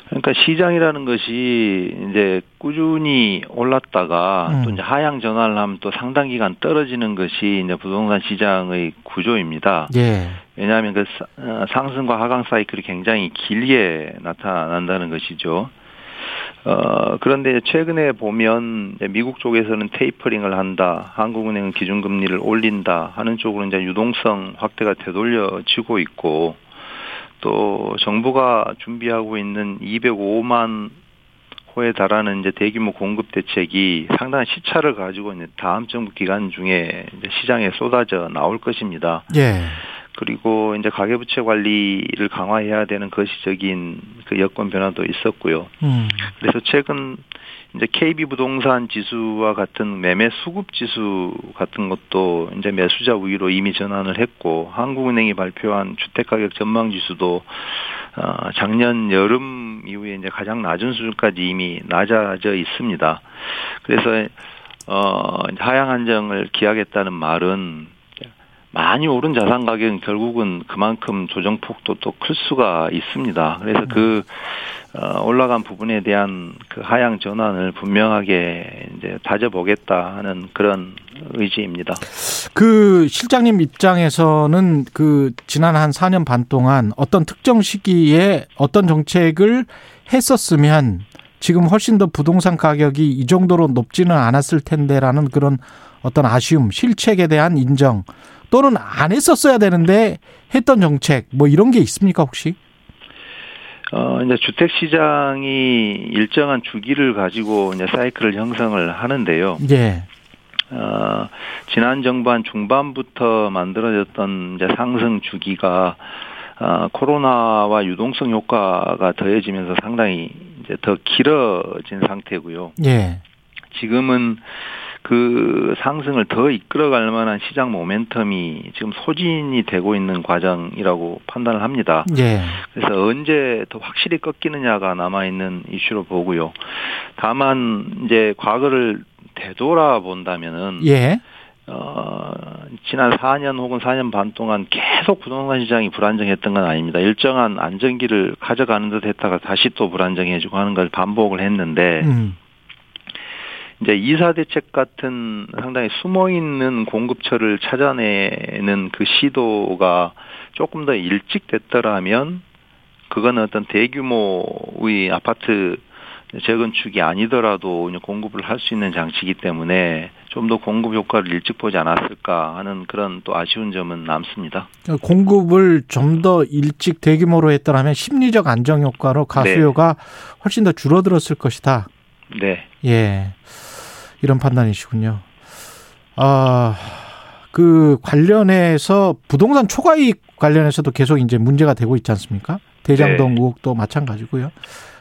그러니까 시장이라는 것이 이제 꾸준히 올랐다가 음. 또 이제 하향 전환을 하면 또 상당 기간 떨어지는 것이 이제 부동산 시장의 구조입니다. 예. 왜냐하면 그 어, 상승과 하강 사이클이 굉장히 길게 나타난다는 것이죠. 어, 그런데 최근에 보면 미국 쪽에서는 테이퍼링을 한다, 한국은행은 기준금리를 올린다 하는 쪽으로 이제 유동성 확대가 되돌려지고 있고 또 정부가 준비하고 있는 205만 호에 달하는 이제 대규모 공급 대책이 상당한 시차를 가지고 이제 다음 정부 기간 중에 시장에 쏟아져 나올 것입니다. 예. 그리고 이제 가계부채 관리를 강화해야 되는 거시적인 그 여건 변화도 있었고요. 음. 그래서 최근 이제 KB 부동산 지수와 같은 매매 수급 지수 같은 것도 이제 매수자 우위로 이미 전환을 했고 한국은행이 발표한 주택 가격 전망 지수도 어 작년 여름 이후에 이제 가장 낮은 수준까지 이미 낮아져 있습니다. 그래서 어 하향 안정을 기하겠다는 말은 많이 오른 자산 가격은 결국은 그만큼 조정폭도 또 클 수가 있습니다. 그래서 그 어, 올라간 부분에 대한 그 하향 전환을 분명하게 이제 다져보겠다 하는 그런 의지입니다. 그 실장님 입장에서는 그 지난 한 4년 반 동안 어떤 특정 시기에 어떤 정책을 했었으면 지금 훨씬 더 부동산 가격이 이 정도로 높지는 않았을 텐데라는 그런 어떤 아쉬움, 실책에 대한 인정 또는 안 했었어야 되는데 했던 정책 뭐 이런 게 있습니까 혹시? 어, 이제 주택 시장이 일정한 주기를 가지고 이제 사이클을 형성을 하는데요. 예. 어, 지난 한 중반부터 만들어졌던 이제 상승 주기가 어, 코로나와 유동성 효과가 더해지면서 상당히 이제 더 길어진 상태고요. 예. 지금은 그 상승을 더 이끌어갈 만한 시장 모멘텀이 지금 소진이 되고 있는 과정이라고 판단을 합니다. 예. 그래서 언제 더 확실히 꺾이느냐가 남아 있는 이슈로 보고요. 다만 이제 과거를 되돌아 본다면은 예. 어, 지난 4년 혹은 4년 반 동안 계속 부동산 시장이 불안정했던 건 아닙니다. 일정한 안정기를 가져가는 듯 했다가 다시 또 불안정해지고 하는 걸 반복을 했는데, 음. 이제 이사 대책 같은 상당히 숨어 있는 공급처를 찾아내는 그 시도가 조금 더 일찍 됐더라면 그거는 어떤 대규모의 아파트 재건축이 아니더라도 공급을 할 수 있는 장치이기 때문에 좀 더 공급 효과를 일찍 보지 않았을까 하는 그런 또 아쉬운 점은 남습니다. 공급을 좀 더 일찍 대규모로 했더라면 심리적 안정 효과로 가수요가 네. 훨씬 더 줄어들었을 것이다. 네. 예. 이런 판단이시군요. 아, 그 관련해서 부동산 초과이익 관련해서도 계속 이제 문제가 되고 있지 않습니까? 대장동 네. 의혹도 마찬가지고요.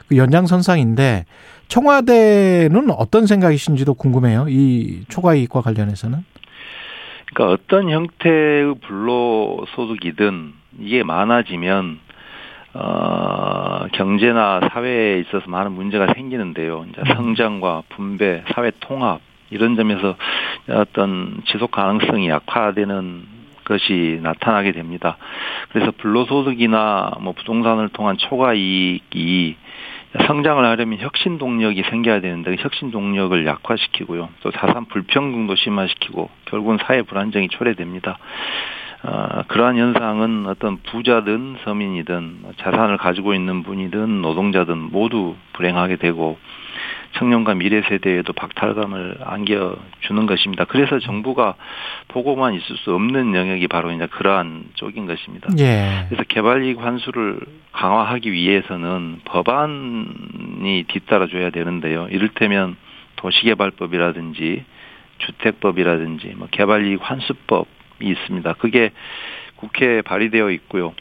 그 연장선상인데 청와대는 어떤 생각이신지도 궁금해요. 이 초과이익과 관련해서는. 그러니까 어떤 형태의 불로소득이든 이게 많아지면 어, 경제나 사회에 있어서 많은 문제가 생기는데요. 이제 음. 성장과 분배, 사회 통합 이런 점에서 어떤 지속 가능성이 약화되는 것이 나타나게 됩니다. 그래서 불로소득이나 뭐 부동산을 통한 초과 이익이 성장을 하려면 혁신 동력이 생겨야 되는데 그 혁신 동력을 약화시키고요. 또 자산 불평등도 심화시키고 결국은 사회 불안정이 초래됩니다. 어, 그러한 현상은 어떤 부자든 서민이든 자산을 가지고 있는 분이든 노동자든 모두 불행하게 되고 청년과 미래 세대에도 박탈감을 안겨주는 것입니다. 그래서 정부가 보고만 있을 수 없는 영역이 바로 이제 그러한 쪽인 것입니다. 예. 그래서 개발이익 환수를 강화하기 위해서는 법안이 뒤따라줘야 되는데요. 이를테면 도시개발법이라든지 주택법이라든지 뭐 개발이익 환수법이 있습니다. 그게 국회에 발의되어 있고요.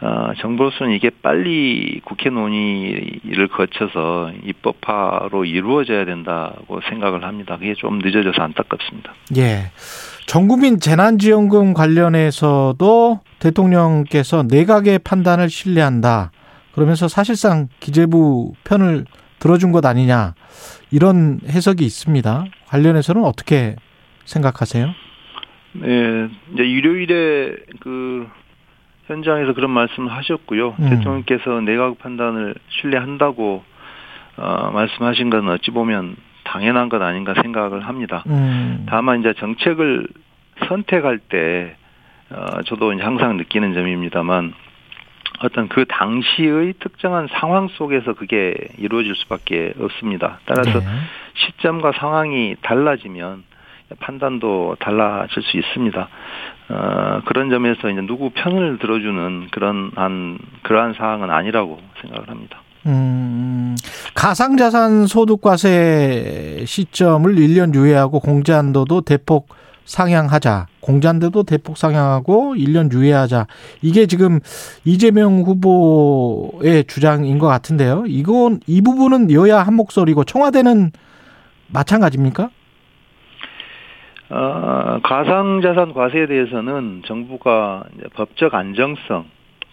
어, 정부로서는 이게 빨리 국회 논의를 거쳐서 입법화로 이루어져야 된다고 생각을 합니다. 그게 좀 늦어져서 안타깝습니다. 예. 전국민 재난지원금 관련해서도 대통령께서 내각의 판단을 신뢰한다. 그러면서 사실상 기재부 편을 들어준 것 아니냐. 이런 해석이 있습니다. 관련해서는 어떻게 생각하세요? 네, 이제 일요일에 그 현장에서 그런 말씀을 하셨고요. 음. 대통령께서 내각 판단을 신뢰한다고 어, 말씀하신 건 어찌 보면 당연한 것 아닌가 생각을 합니다. 음. 다만 이제 정책을 선택할 때 어, 저도 이제 항상 느끼는 점입니다만 어떤 그 당시의 특정한 상황 속에서 그게 이루어질 수밖에 없습니다. 따라서 네. 시점과 상황이 달라지면 판단도 달라질 수 있습니다. 어, 그런 점에서 이제 누구 편을 들어주는 그런 한 그러한 사항은 아니라고 생각을 합니다. 음, 가상자산 소득과세 시점을 1년 유예하고 공제한도도 대폭 상향하자. 공제한도도 대폭 상향하고 1년 유예하자. 이게 지금 이재명 후보의 주장인 것 같은데요. 이건 이 부분은 여야 한 목소리고 청와대는 마찬가지입니까? 어, 가상자산 과세에 대해서는 정부가 법적 안정성,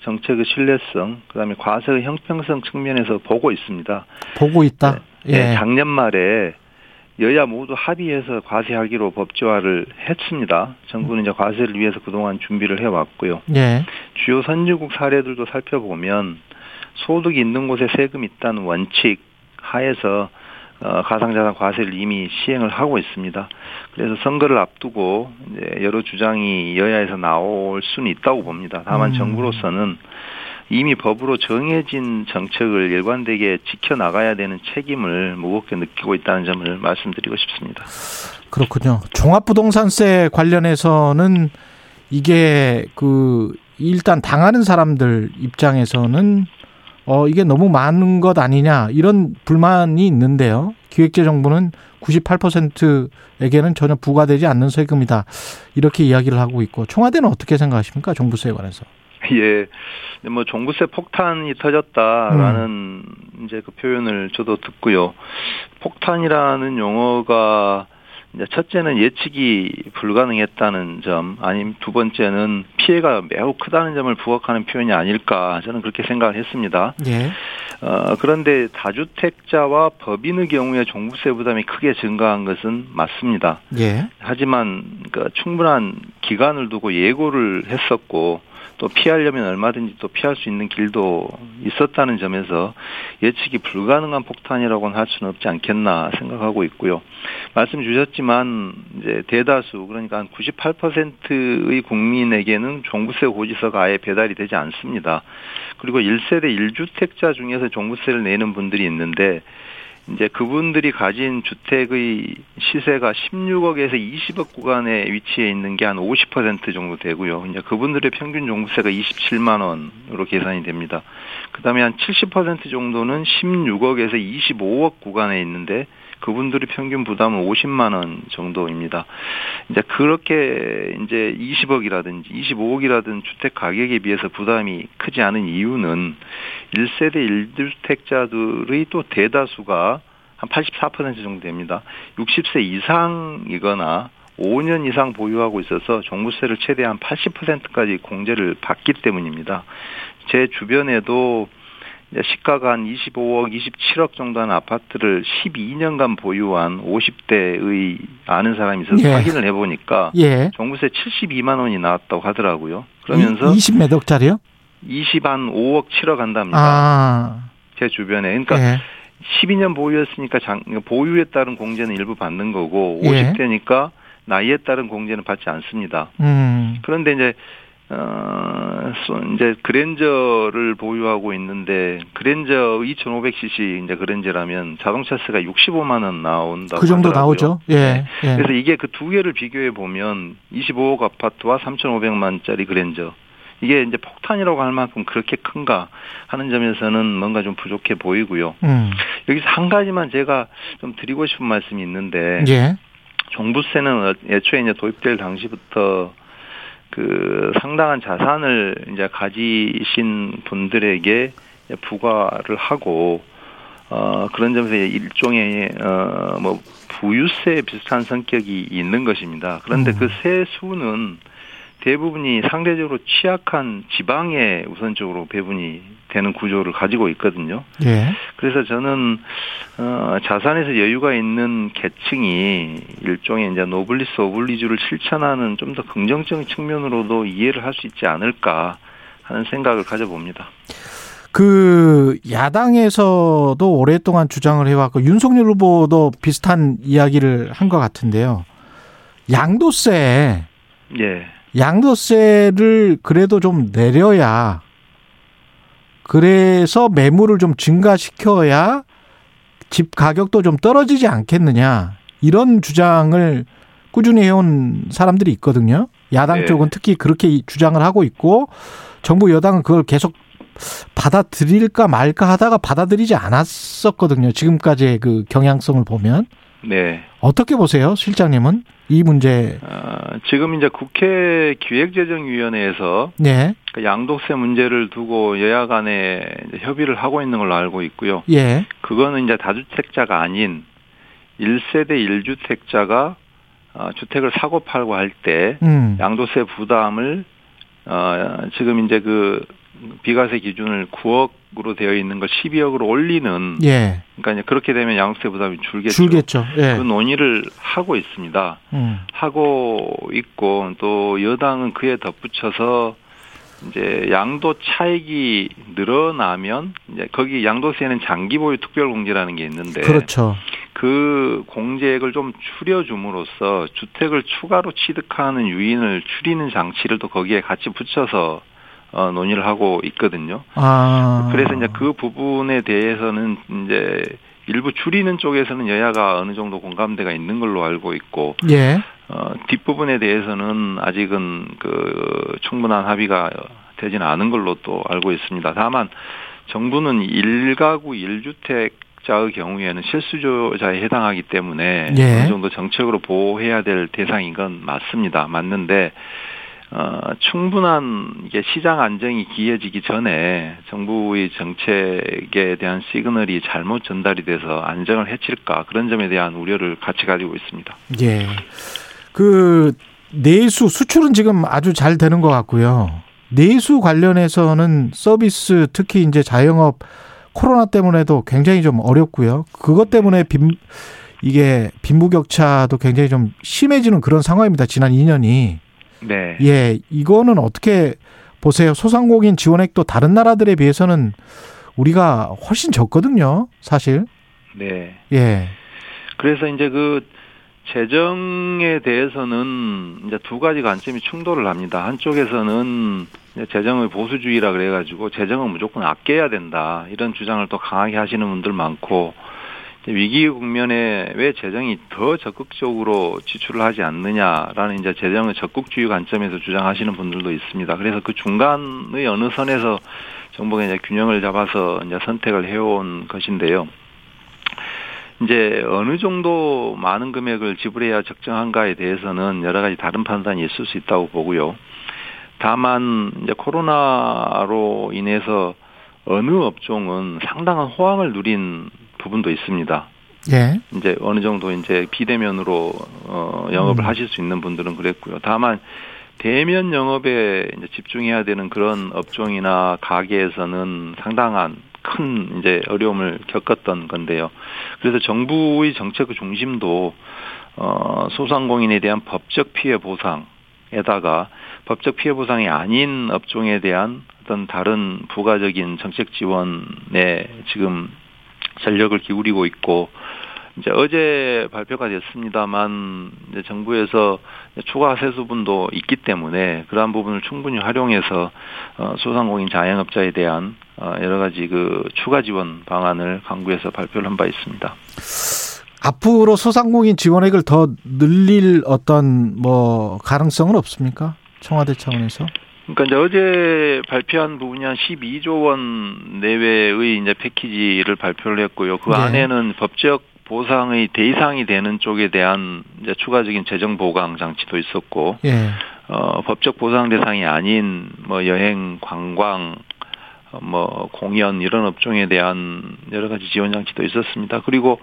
정책의 신뢰성, 그다음에 과세의 형평성 측면에서 보고 있습니다. 보고 있다. 네, 예. 네, 작년 말에 여야 모두 합의해서 과세하기로 법제화를 했습니다. 정부는 이제 과세를 위해서 그동안 준비를 해왔고요. 예. 주요 선진국 사례들도 살펴보면 소득이 있는 곳에 세금이 있다는 원칙 하에서 어, 가상자산 과세를 이미 시행을 하고 있습니다. 그래서 선거를 앞두고 이제 여러 주장이 여야에서 나올 수는 있다고 봅니다. 다만 음. 정부로서는 이미 법으로 정해진 정책을 일관되게 지켜나가야 되는 책임을 무겁게 느끼고 있다는 점을 말씀드리고 싶습니다. 그렇군요. 종합부동산세 관련해서는 이게 그 일단 당하는 사람들 입장에서는 어, 이게 너무 많은 것 아니냐, 이런 불만이 있는데요. 기획재정부는 98%에게는 전혀 부과되지 않는 세금이다. 이렇게 이야기를 하고 있고, 청와대는 어떻게 생각하십니까? 종부세에 관해서. 예. 뭐, 종부세 폭탄이 터졌다라는 음. 이제 그 표현을 저도 듣고요. 폭탄이라는 용어가 첫째는 예측이 불가능했다는 점, 아니면 두 번째는 피해가 매우 크다는 점을 부각하는 표현이 아닐까 저는 그렇게 생각을 했습니다. 예. 어, 그런데 다주택자와 법인의 경우에 종부세 부담이 크게 증가한 것은 맞습니다. 예. 하지만 그 충분한 기간을 두고 예고를 했었고 또 피하려면 얼마든지 또 피할 수 있는 길도 있었다는 점에서 예측이 불가능한 폭탄이라고는 할 수는 없지 않겠나 생각하고 있고요. 말씀 주셨지만 이제 대다수 그러니까 한 98%의 국민에게는 종부세 고지서가 아예 배달이 되지 않습니다. 그리고 1세대 1주택자 중에서 종부세를 내는 분들이 있는데 이제 그분들이 가진 주택의 시세가 16억에서 20억 구간에 위치해 있는 게 한 50% 정도 되고요. 이제 그분들의 평균 종부세가 27만 원으로 계산이 됩니다. 그다음에 한 70% 정도는 16억에서 25억 구간에 있는데 그분들의 평균 부담은 50만 원 정도입니다. 이제 그렇게 이제 20억이라든지 25억이라든 주택 가격에 비해서 부담이 크지 않은 이유는 1세대 1주택자들의 또 대다수가 한 84% 정도 됩니다. 60세 이상이거나 5년 이상 보유하고 있어서 종부세를 최대한 80%까지 공제를 받기 때문입니다. 제 주변에도 시가가 한 25억, 27억 정도 하는 아파트를 12년간 보유한 50대의 아는 사람이 있어서 예. 확인을 해보니까 예. 종부세 72만 원이 나왔다고 하더라고요. 그러면서 20 몇 억짜리요? 20한 5억, 7억 한답니다. 아. 제 주변에. 그러니까 예. 12년 보유했으니까 장, 보유에 따른 공제는 일부 받는 거고 50대니까 예. 나이에 따른 공제는 받지 않습니다. 음. 그런데 이제 어, 이제 그랜저를 보유하고 있는데 그랜저 2,500cc 이제 그랜저라면 자동차세가 65만 원 나온다고 그 정도 하더라고요. 나오죠. 예, 네. 예. 그래서 이게 그 두 개를 비교해 보면 25억 아파트와 3,500만짜리 그랜저 이게 이제 폭탄이라고 할 만큼 그렇게 큰가 하는 점에서는 뭔가 좀 부족해 보이고요. 음. 여기서 한 가지만 제가 좀 드리고 싶은 말씀이 있는데 예. 종부세는 애초에 이제 도입될 당시부터 그 상당한 자산을 이제 가지신 분들에게 부과를 하고 어 그런 점에서 일종의 어뭐 부유세 비슷한 성격이 있는 것입니다. 그런데 음. 그 세수는 대부분이 상대적으로 취약한 지방에 우선적으로 배분이 되는 구조를 가지고 있거든요. 예. 그래서 저는 어, 자산에서 여유가 있는 계층이 일종의 이제 노블리스 오블리주를 실천하는 좀 더 긍정적인 측면으로도 이해를 할 수 있지 않을까 하는 생각을 가져봅니다. 그 야당에서도 오랫동안 주장을 해왔고 윤석열 후보도 비슷한 이야기를 한 것 같은데요. 양도세. 예. 양도세를 그래도 좀 내려야 그래서 매물을 좀 증가시켜야 집 가격도 좀 떨어지지 않겠느냐 이런 주장을 꾸준히 해온 사람들이 있거든요. 야당 네. 쪽은 특히 그렇게 주장을 하고 있고 정부 여당은 그걸 계속 받아들일까 말까 하다가 받아들이지 않았었거든요. 지금까지의 그 경향성을 보면. 네. 어떻게 보세요, 실장님은 이 문제? 어, 지금 이제 국회 기획재정위원회에서 네. 그 양도세 문제를 두고 여야 간에 협의를 하고 있는 걸로 알고 있고요. 예. 그거는 이제 다주택자가 아닌 1세대 1주택자가 어, 주택을 사고 팔고 할때 음. 양도세 부담을 어, 지금 이제 그 비과세 기준을 9억 으로 되어 있는 걸 12억으로 올리는 예. 그러니까 이제 그렇게 되면 양도세 부담이 줄겠죠. 줄겠죠. 예. 그 논의를 하고 있습니다. 음. 하고 있고 또 여당은 그에 덧붙여서 이제 양도 차익이 늘어나면 이제 거기 양도세는 장기 보유 특별 공제라는 게 있는데 그렇죠. 그 공제액을 좀 줄여줌으로써 주택을 추가로 취득하는 유인을 줄이는 장치를 또 거기에 같이 붙여서 어, 논의를 하고 있거든요. 아. 그래서 이제 그 부분에 대해서는 이제 일부 줄이는 쪽에서는 여야가 어느 정도 공감대가 있는 걸로 알고 있고, 예. 어, 뒷부분에 대해서는 아직은 그 충분한 합의가 되지는 않은 걸로 또 알고 있습니다. 다만 정부는 일가구 일주택 자의 경우에는 실수조자에 해당하기 때문에 예. 어느 정도 정책으로 보호해야 될 대상인 건 맞습니다. 맞는데 어, 충분한 이게 시장 안정이 기해지기 전에 정부의 정책에 대한 시그널이 잘못 전달이 돼서 안정을 해칠까 그런 점에 대한 우려를 같이 가지고 있습니다. 예. 그 내수 수출은 지금 아주 잘 되는 것 같고요. 내수 관련해서는 서비스 특히 이제 자영업 코로나 때문에도 굉장히 좀 어렵고요. 그것 때문에 빈 이게 빈부격차도 굉장히 좀 심해지는 그런 상황입니다. 지난 2년이. 네. 예, 이거는 어떻게 보세요? 소상공인 지원액도 다른 나라들에 비해서는 우리가 훨씬 적거든요, 사실. 네. 예. 그래서 이제 그 재정에 대해서는 이제 두 가지 관점이 충돌을 합니다. 한쪽에서는 재정의 보수주의라 그래가지고 재정은 무조건 아껴야 된다 이런 주장을 또 강하게 하시는 분들 많고 위기 국면에 왜 재정이 더 적극적으로 지출을 하지 않느냐라는 이제 재정의 적극주의 관점에서 주장하시는 분들도 있습니다. 그래서 그 중간의 어느 선에서 정부가 이제 균형을 잡아서 이제 선택을 해온 것인데요. 이제 어느 정도 많은 금액을 지불해야 적정한가에 대해서는 여러 가지 다른 판단이 있을 수 있다고 보고요. 다만 이제 코로나로 인해서 어느 업종은 상당한 호황을 누린 부분도 있습니다. 예. 이제 어느 정도 이제 비대면으로 어 영업을 음. 하실 수 있는 분들은 그랬고요. 다만 대면 영업에 이제 집중해야 되는 그런 업종이나 가게에서는 상당한 큰 이제 어려움을 겪었던 건데요. 그래서 정부의 정책의 중심도 어 소상공인에 대한 법적 피해 보상에다가 법적 피해 보상이 아닌 업종에 대한 어떤 다른 부가적인 정책 지원에 지금 전력을 기울이고 있고 이제 어제 발표가 됐습니다만 이제 정부에서 추가 세수분도 있기 때문에 그러한 부분을 충분히 활용해서 어, 소상공인 자영업자에 대한 어, 여러 가지 그 추가 지원 방안을 강구해서 발표를 한 바 있습니다. 앞으로 소상공인 지원액을 더 늘릴 어떤 뭐 가능성은 없습니까? 청와대 차원에서? 그러니까 이제 어제 발표한 부분이 한 12조 원 내외의 이제 패키지를 발표를 했고요. 그 네. 안에는 법적 보상의 대상이 되는 쪽에 대한 이제 추가적인 재정 보강 장치도 있었고, 예. 어, 법적 보상 대상이 아닌 뭐 여행, 관광, 뭐 공연 이런 업종에 대한 여러 가지 지원 장치도 있었습니다. 그리고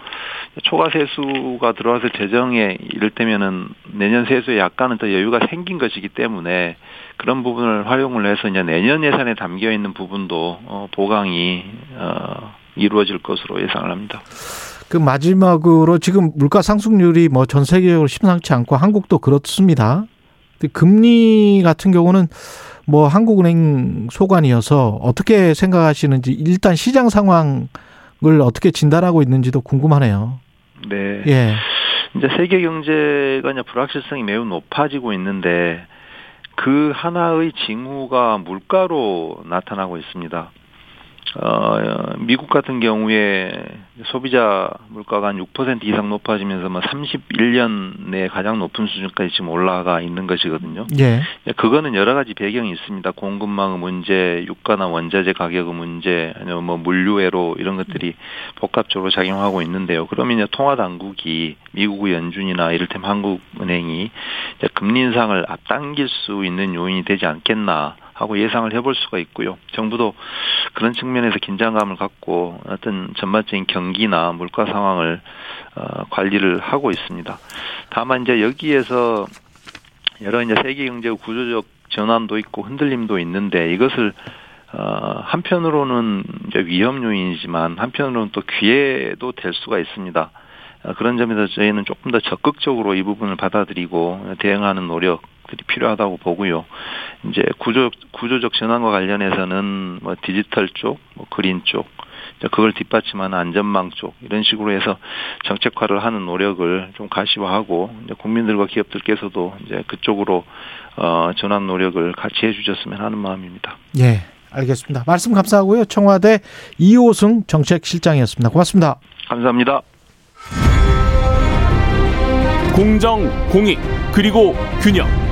초과 세수가 들어와서 재정에 이를테면은 내년 세수에 약간은 더 여유가 생긴 것이기 때문에 그런 부분을 활용을 해서 이제 내년 예산에 담겨 있는 부분도 어, 보강이 어, 이루어질 것으로 예상을 합니다. 그 마지막으로 지금 물가 상승률이 뭐 전 세계적으로 심상치 않고 한국도 그렇습니다. 금리 같은 경우는 뭐 한국은행 소관이어서 어떻게 생각하시는지 일단 시장 상황을 어떻게 진단하고 있는지도 궁금하네요. 네. 예. 이제 세계 경제가 이제 불확실성이 매우 높아지고 있는데 그 하나의 징후가 물가로 나타나고 있습니다. 어, 미국 같은 경우에 소비자 물가가 한 6% 이상 높아지면서 뭐 31년 내에 가장 높은 수준까지 지금 올라가 있는 것이거든요. 예. 그거는 여러 가지 배경이 있습니다. 공급망의 문제, 유가나 원자재 가격의 문제, 아니면 뭐 물류회로 이런 것들이 복합적으로 작용하고 있는데요. 그러면 이제 통화 당국이 미국의 연준이나 이를테면 한국은행이 금리 인상을 앞당길 수 있는 요인이 되지 않겠나 하고 예상을 해볼 수가 있고요. 정부도 그런 측면에서 긴장감을 갖고 어떤 전반적인 경기나 물가 상황을 어, 관리를 하고 있습니다. 다만 이제 여기에서 여러 이제 세계 경제 구조적 전환도 있고 흔들림도 있는데 이것을 어, 한편으로는 이제 위험 요인이지만 한편으로는 또 기회도 될 수가 있습니다. 어, 그런 점에서 저희는 조금 더 적극적으로 이 부분을 받아들이고 대응하는 노력 들이 필요하다고 보고요. 이제 구조 구조적 전환과 관련해서는 뭐 디지털 쪽, 뭐 그린 쪽, 그걸 뒷받침하는 안전망 쪽 이런 식으로 해서 정책화를 하는 노력을 좀 가시화하고 이제 국민들과 기업들께서도 이제 그쪽으로 어 전환 노력을 같이 해주셨으면 하는 마음입니다. 예, 알겠습니다. 말씀 감사하고요. 청와대 이호승 정책실장이었습니다. 고맙습니다. 감사합니다. 공정, 공익, 그리고 균형.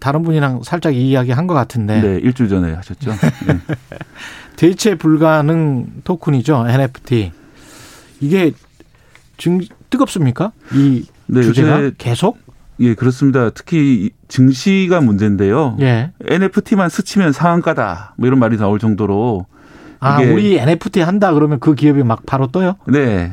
다른 분이랑 살짝 이야기 한 것 같은데. 네, 일주일 전에 하셨죠. 네. 대체 불가능 토큰이죠, NFT. 이게 증 뜨겁습니까? 이 네, 주제가 계속? 예, 그렇습니다. 특히 증시가 문제인데요. 예. NFT만 스치면 상한가다. 뭐 이런 말이 나올 정도로. 아, 우리 NFT 한다 그러면 그 기업이 막 바로 떠요? 네.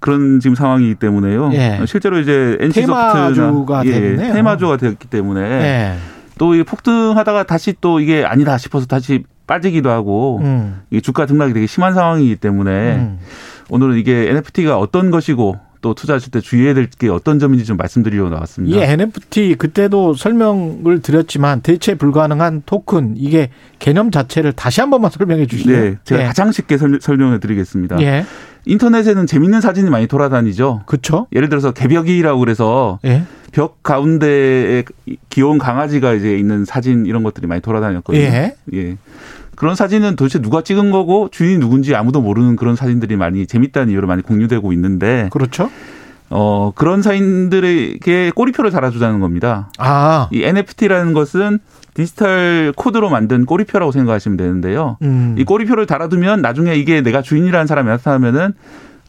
그런 지금 상황이기 때문에요. 예. 실제로 이제 NC소프트가 예, 테마주가 됐기 때문에 예. 또이 폭등하다가 다시 또 이게 아니다 싶어서 다시 빠지기도 하고 음. 이게 주가 등락이 되게 심한 상황이기 때문에 음. 오늘은 이게 NFT가 어떤 것이고 또 투자하실 때 주의해야 될 게 어떤 점인지 좀 말씀드리려고 나왔습니다. 이 NFT 그때도 설명을 드렸지만 대체 불가능한 토큰 이게 개념 자체를 다시 한 번만 설명해 주시죠. 네, 제가 예. 가장 쉽게 설명해 드리겠습니다. 예. 인터넷에는 재밌는 사진이 많이 돌아다니죠. 그렇죠. 예를 들어서 개벽이라고 그래서 예. 벽 가운데에 귀여운 강아지가 이제 있는 사진 이런 것들이 많이 돌아다녔거든요. 예. 예. 그런 사진은 도대체 누가 찍은 거고 주인이 누군지 아무도 모르는 그런 사진들이 많이 재밌다는 이유로 많이 공유되고 있는데 그렇죠. 어, 그런 사인들에게 꼬리표를 달아주자는 겁니다. 아. 이 NFT라는 것은 디지털 코드로 만든 꼬리표라고 생각하시면 되는데요. 음. 이 꼬리표를 달아두면 나중에 이게 내가 주인이라는 사람이 나타나면은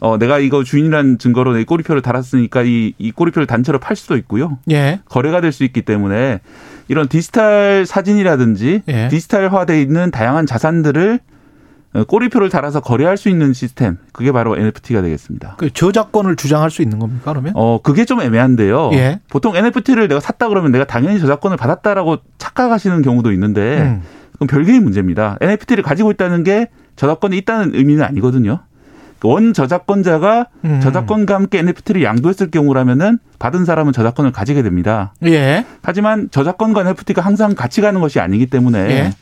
어, 내가 이거 주인이라는 증거로 내 꼬리표를 달았으니까 이, 이 꼬리표를 단체로 팔 수도 있고요. 예. 거래가 될 수 있기 때문에 이런 디지털 사진이라든지 예. 디지털화돼 있는 다양한 자산들을 어, 꼬리표를 달아서 거래할 수 있는 시스템 그게 바로 NFT가 되겠습니다. 그 저작권을 주장할 수 있는 겁니까 그러면? 어 그게 좀 애매한데요. 예. 보통 NFT를 내가 샀다 그러면 내가 당연히 저작권을 받았다라고 착각하시는 경우도 있는데 음. 그건 별개의 문제입니다. NFT를 가지고 있다는 게 저작권이 있다는 의미는 아니거든요. 원 저작권자가 음. 저작권과 함께 NFT를 양도했을 경우라면은 받은 사람은 저작권을 가지게 됩니다. 예. 하지만 저작권과 NFT가 항상 같이 가는 것이 아니기 때문에 예.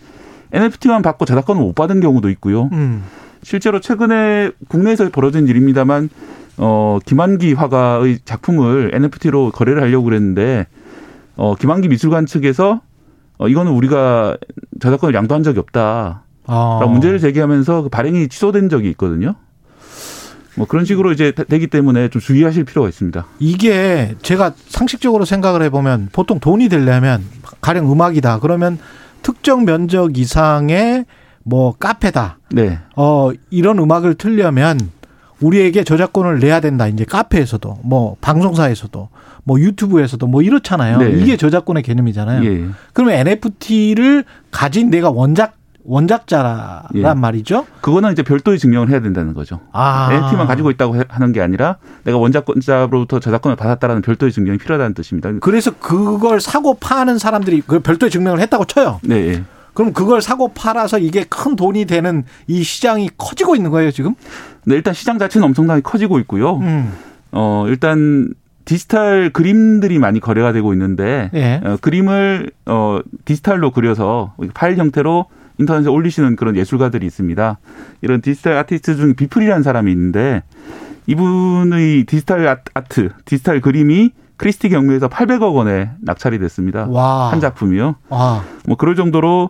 NFT만 받고 저작권을 못 받은 경우도 있고요. 음. 실제로 최근에 국내에서 벌어진 일입니다만 어 김한기 화가의 작품을 NFT로 거래를 하려고 그랬는데 어 김한기 미술관 측에서 어 이거는 우리가 저작권을 양도한 적이 없다. 아. 문제를 제기하면서 그 발행이 취소된 적이 있거든요. 뭐 그런 식으로 이제 되기 때문에 좀 주의하실 필요가 있습니다. 이게 제가 상식적으로 생각을 해보면 보통 돈이 되려면 가령 음악이다 그러면 특정 면적 이상의 뭐 카페다. 네. 어 이런 음악을 틀려면 우리에게 저작권을 내야 된다. 이제 카페에서도 뭐 방송사에서도 뭐 유튜브에서도 뭐 이렇잖아요. 네. 이게 저작권의 개념이잖아요. 예. 그러면 NFT를 가진 내가 원작 원작자란 예. 말이죠. 그거는 이제 별도의 증명을 해야 된다는 거죠. 아. NFT만 가지고 있다고 하는 게 아니라 내가 원작자로부터 저작권을 받았다라는 별도의 증명이 필요하다는 뜻입니다. 그래서 그걸 사고 파는 사람들이 그 별도의 증명을 했다고 쳐요. 네. 예. 그럼 그걸 사고 팔아서 이게 큰 돈이 되는 이 시장이 커지고 있는 거예요, 지금? 네, 일단 시장 자체는 엄청나게 커지고 있고요. 음. 어, 일단 디지털 그림들이 많이 거래가 되고 있는데 예. 어, 그림을 어 디지털로 그려서 파일 형태로 인터넷에 올리시는 그런 예술가들이 있습니다. 이런 디지털 아티스트 중에 비플이라는 사람이 있는데 이분의 디지털 아트, 디지털 그림이 크리스티 경매에서 800억 원에 낙찰이 됐습니다. 와. 한 작품이요. 와. 뭐 그럴 정도로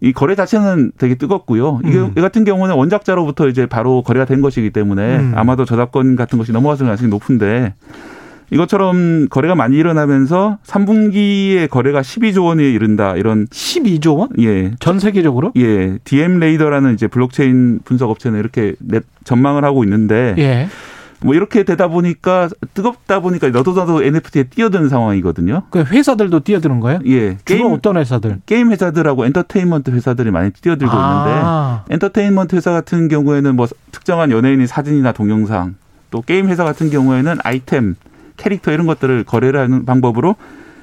이 거래 자체는 되게 뜨겁고요. 이게 음. 이 같은 경우는 원작자로부터 이제 바로 거래가 된 것이기 때문에 음. 아마도 저작권 같은 것이 넘어갔을 가능성이 높은데 이것처럼 거래가 많이 일어나면서 3분기에 거래가 12조 원에 이른다 이런 12조 원? 예. 전 세계적으로? 예. DappRadar라는 이제 블록체인 분석 업체는 이렇게 전망을 하고 있는데 예. 뭐 이렇게 되다 보니까 뜨겁다 보니까 너도 나도 NFT에 뛰어드는 상황이거든요. 그 회사들도 뛰어드는 거예요? 예. 게임 어떤 회사들? 게임 회사들하고 엔터테인먼트 회사들이 많이 뛰어들고 아. 있는데 엔터테인먼트 회사 같은 경우에는 뭐 특정한 연예인의 사진이나 동영상 또 게임 회사 같은 경우에는 아이템 캐릭터 이런 것들을 거래를 하는 방법으로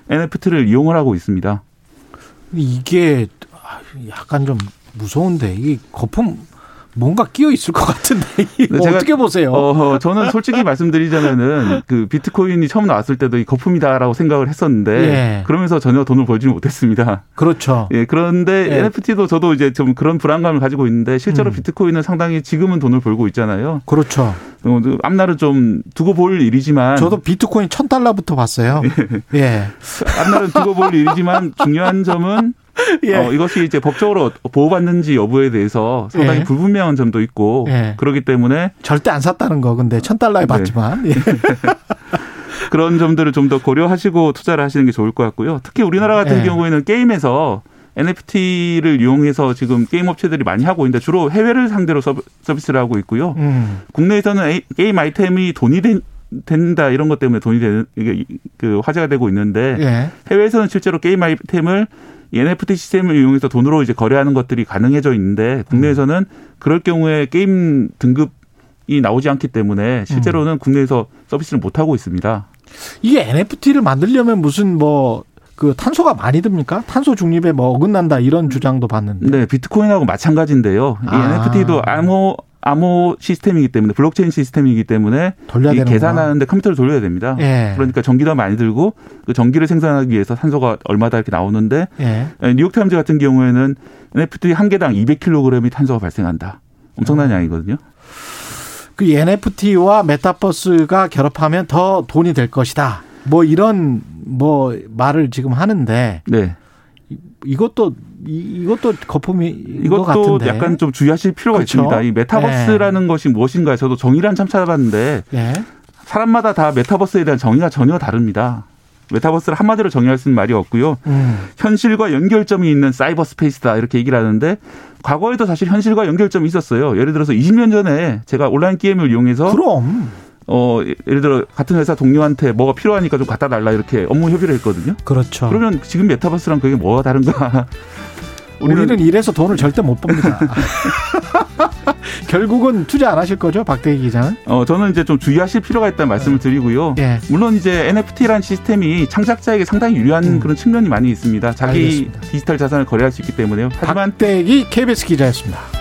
NFT를 이용을 하고 있습니다. 이게 약간 좀 무서운데 이게 거품 뭔가 끼어 있을 것 같은데 뭐 제가, 어떻게 보세요? 어, 저는 솔직히 말씀드리자면은 그 비트코인이 처음 나왔을 때도 이 거품이다라고 생각을 했었는데 예. 그러면서 전혀 돈을 벌지는 못했습니다. 그렇죠. 예, 그런데 예. NFT도 저도 이제 좀 그런 불안감을 가지고 있는데 실제로 음. 비트코인은 상당히 지금은 돈을 벌고 있잖아요. 그렇죠. 어, 앞날은 좀 두고 볼 일이지만 저도 비트코인 천 달러부터 봤어요. 예. 예. 앞날은 두고 볼 일이지만 중요한 점은 예. 어, 이것이 이제 법적으로 보호받는지 여부에 대해서 상당히 예. 불분명한 점도 있고 예. 그렇기 때문에 절대 안 샀다는 거 근데 천 달러에 받지만 네. 예. 그런 점들을 좀 더 고려하시고 투자를 하시는 게 좋을 것 같고요. 특히 우리나라 같은 예. 경우에는 게임에서 NFT를 이용해서 지금 게임 업체들이 많이 하고 있는데 주로 해외를 상대로 서비스를 하고 있고요. 음. 국내에서는 게임 아이템이 돈이 된, 된다 이런 것 때문에 돈이 되는 이게 그 화제가 되고 있는데 예. 해외에서는 실제로 게임 아이템을 NFT 시스템을 이용해서 돈으로 이제 거래하는 것들이 가능해져 있는데 국내에서는 그럴 경우에 게임 등급이 나오지 않기 때문에 실제로는 음. 국내에서 서비스를 못 하고 있습니다. 이게 NFT를 만들려면 무슨 뭐그 탄소가 많이 듭니까? 탄소 중립에 뭐 어긋난다 이런 주장도 봤는데. 네, 비트코인하고 마찬가지인데요. 이 아. NFT도 암호 암호 시스템이기 때문에 블록체인 시스템이기 때문에 이 계산하는데 컴퓨터를 돌려야 됩니다. 예. 그러니까 전기도 많이 들고 그 전기를 생산하기 위해서 산소가 얼마다 이렇게 나오는데 예. 뉴욕타임즈 같은 경우에는 NFT 한 개당 200kg이 탄소가 발생한다. 엄청난 어. 양이거든요. 그 NFT와 메타버스가 결합하면 더 돈이 될 것이다. 뭐 이런 뭐 말을 지금 하는데 네. 이것도 이 것도 거품이 이것도 약간 좀 주의하실 필요가 그렇죠? 있습니다. 이 메타버스라는 네. 것이 무엇인가 저도 정의를 한참 찾아봤는데 네. 사람마다 다 메타버스에 대한 정의가 전혀 다릅니다. 메타버스를 한마디로 정의할 수 있는 말이 없고요. 음. 현실과 연결점이 있는 사이버 스페이스다 이렇게 얘기를 하는데 과거에도 사실 현실과 연결점이 있었어요. 예를 들어서 20년 전에 제가 온라인 게임을 이용해서 그럼 어 예를 들어 같은 회사 동료한테 뭐가 필요하니까 좀 갖다 달라 이렇게 업무 협의를 했거든요. 그렇죠. 그러면 지금 메타버스랑 그게 뭐가 다른가? 우리는, 우리는 이래서 돈을 절대 못 법니다. 결국은 투자 안 하실 거죠, 박대기 기자는? 어, 저는 이제 좀 주의하실 필요가 있다는 말씀을 드리고요. 예. 물론 이제 NFT라는 시스템이 창작자에게 상당히 유리한 음. 그런 측면이 많이 있습니다. 자기 알겠습니다. 디지털 자산을 거래할 수 있기 때문에요. 하지만 박대기 KBS 기자였습니다.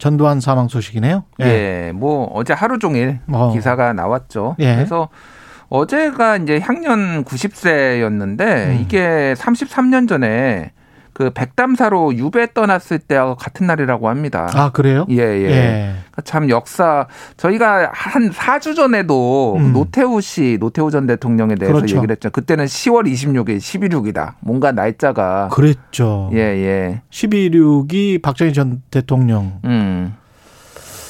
전두환 사망 소식이네요. 예, 예 뭐 어제 하루 종일 어. 기사가 나왔죠. 예. 그래서 어제가 이제 향년 90세였는데 음. 이게 33년 전에 그 백담사로 유배 떠났을 때와 같은 날이라고 합니다. 아, 그래요? 예, 예. 예. 참 역사 저희가 한 4주 전에도 음. 노태우 씨, 노태우 전 대통령에 대해서 그렇죠. 얘기를 했죠. 그때는 10월 26일 11.6이다. 뭔가 날짜가 그랬죠. 예, 예. 11.6이 박정희 전 대통령 음.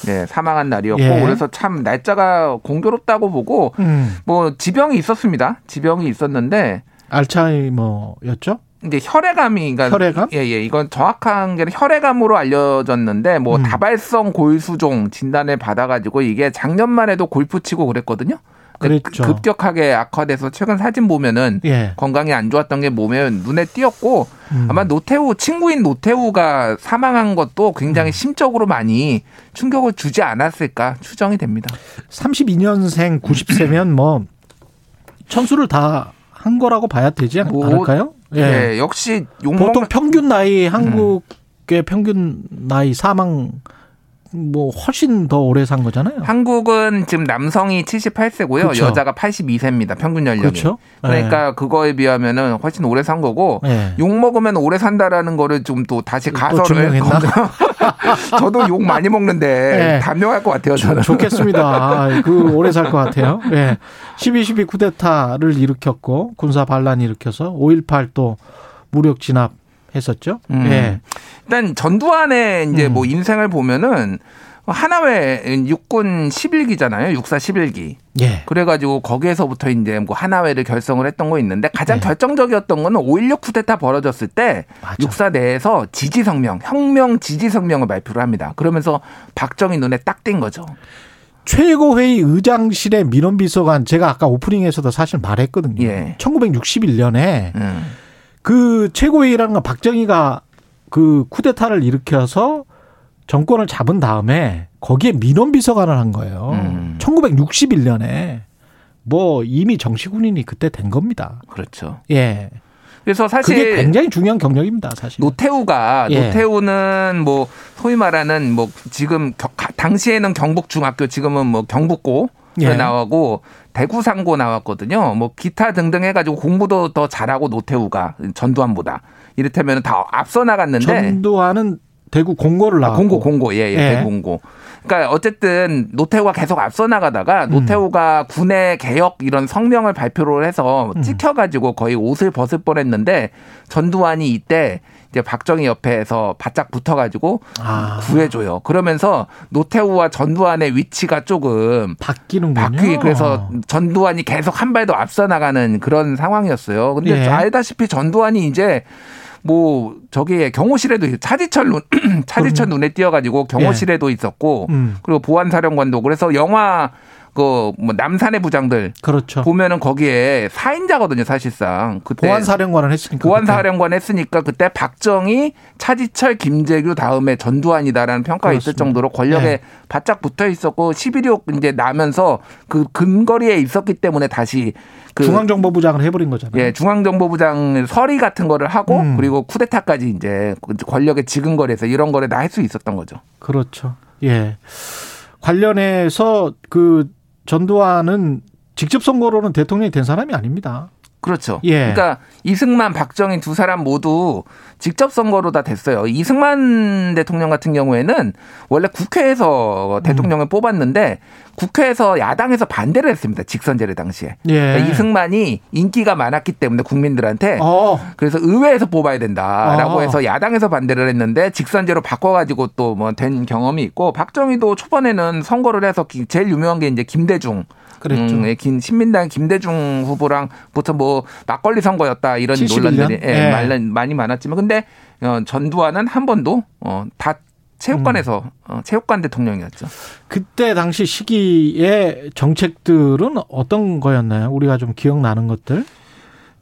네, 사망한 날이었고 예. 그래서 참 날짜가 공교롭다고 보고 음. 뭐 지병이 있었습니다. 지병이 있었는데 알츠하이머였죠? 이제 혈액암이 그러니까 혈액암? 예, 예. 이건 정확한 게 혈액암으로 알려졌는데 뭐 음. 다발성 골수종 진단을 받아 가지고 이게 작년만 해도 골프 치고 그랬거든요. 그랬죠. 급격하게 악화돼서 최근 사진 보면은 예. 건강이 안 좋았던 게 몸에 눈에 띄었고 음. 아마 노태우 친구인 노태우가 사망한 것도 굉장히 음. 심적으로 많이 충격을 주지 않았을까 추정이 됩니다. 32년생 90세면 뭐 천수를 다 한 거라고 봐야 되지 뭐, 않을까요? 예. 네, 역시 보통 평균 나이 한국의 음. 평균 나이 사망 뭐 훨씬 더 오래 산 거잖아요. 한국은 지금 남성이 78세고요. 그렇죠. 여자가 82세입니다. 평균 연령이. 그렇죠. 그러니까 네. 그거에 비하면은 훨씬 오래 산 거고 네. 욕 먹으면 오래 산다라는 거를 좀 또 다시 가설을 저도 욕 많이 먹는데 네. 단명할 것 같아요. 저는. 좋겠습니다. 아, 그 오래 살 것 같아요. 예. 12.12 쿠데타를 일으켰고 군사 반란 일으켜서 5.18 또 무력 진압 했었죠. 음. 예. 일단 전두환의 이제 음. 뭐 인생을 보면은 하나회 육군 11기잖아요. 육사 11기. 예. 그래가지고 거기에서부터 이제 뭐 하나회를 결성을 했던 거 있는데 가장 예. 결정적이었던 거는 5.16 쿠데타 벌어졌을 때 맞아. 육사 내에서 지지 성명, 혁명 지지 성명을 발표를 합니다. 그러면서 박정희 눈에 딱 띈 거죠. 최고회의 의장실의 민원비서관 제가 아까 오프닝에서도 사실 말했거든요. 예. 1961년에 음. 그 최고회의라는 건 박정희가 그 쿠데타를 일으켜서 정권을 잡은 다음에 거기에 민원 비서관을 한 거예요. 음. 1961년에 뭐 이미 정치군인이 그때 된 겁니다. 그렇죠. 예. 그래서 사실 그게 굉장히 중요한 경력입니다, 사실. 노태우가 예. 노태우는 뭐 소위 말하는 뭐 지금 당시에는 경북 중학교 지금은 뭐 경북고 예. 나오고 대구 상고 나왔거든요. 뭐 기타 등등 해가지고 공부도 더 잘하고 노태우가 전두환보다 이를테면 다 앞서 나갔는데 전두환은 대구 공고를 나왔고. 아, 공고 공고 예예 예, 예. 대구 공고. 그러니까 어쨌든 노태우가 계속 앞서 나가다가 음. 노태우가 군의 개혁 이런 성명을 발표를 해서 음. 찍혀가지고 거의 옷을 벗을 뻔했는데 전두환이 이때 이제 박정희 옆에서 바짝 붙어가지고 아. 구해줘요. 그러면서 노태우와 전두환의 위치가 조금 바뀌는군요. 바뀌 그래서 전두환이 계속 한발더 앞서 나가는 그런 상황이었어요. 근데 예. 알다시피 전두환이 이제 뭐 저기 경호실에도 차지철 눈 차지철 눈에 띄어가지고 경호실에도 예. 있었고 음. 그리고 보안사령관도 그래서 영화 그 뭐 남산의 부장들 그렇죠. 보면은 거기에 사인자거든요 사실상 그때 보안사령관을 했으니까 보안사령관 했으니까 그때 박정희 차지철 김재규 다음에 전두환이다라는 평가가 그렇습니다. 있을 정도로 권력에 네. 바짝 붙어 있었고 11.26 이제 나면서 그 근거리에 있었기 때문에 다시 그 중앙정보부장을 해버린 거잖아요. 예, 중앙정보부장 서리 같은 거를 하고 음. 그리고 쿠데타까지 이제 권력에 지근거리에서 이런 거를 다 할 수 있었던 거죠. 그렇죠. 예. 관련해서 그 전두환은 직접 선거로는 대통령이 된 사람이 아닙니다. 그렇죠. 예. 그러니까 이승만, 박정희 두 사람 모두 직접 선거로 다 됐어요. 이승만 대통령 같은 경우에는 원래 국회에서 대통령을 음. 뽑았는데 국회에서 야당에서 반대를 했습니다. 직선제를 당시에. 예. 그러니까 이승만이 인기가 많았기 때문에 국민들한테 어. 그래서 의회에서 뽑아야 된다라고 어. 해서 야당에서 반대를 했는데 직선제로 바꿔가지고 또 뭐 된 경험이 있고 박정희도 초반에는 선거를 해서 제일 유명한 게 이제 김대중 그랬죠. 음, 예, 긴 신민당 김대중 후보랑 부터 뭐 막걸리 선거였다 이런 71년? 논란들이 예, 예. 많이 많았지만 근데 어, 전두환은 한 번도 어, 다 체육관에서 음. 어, 체육관 대통령이었죠. 그때 당시 시기의 정책들은 어떤 거였나요? 우리가 좀 기억나는 것들?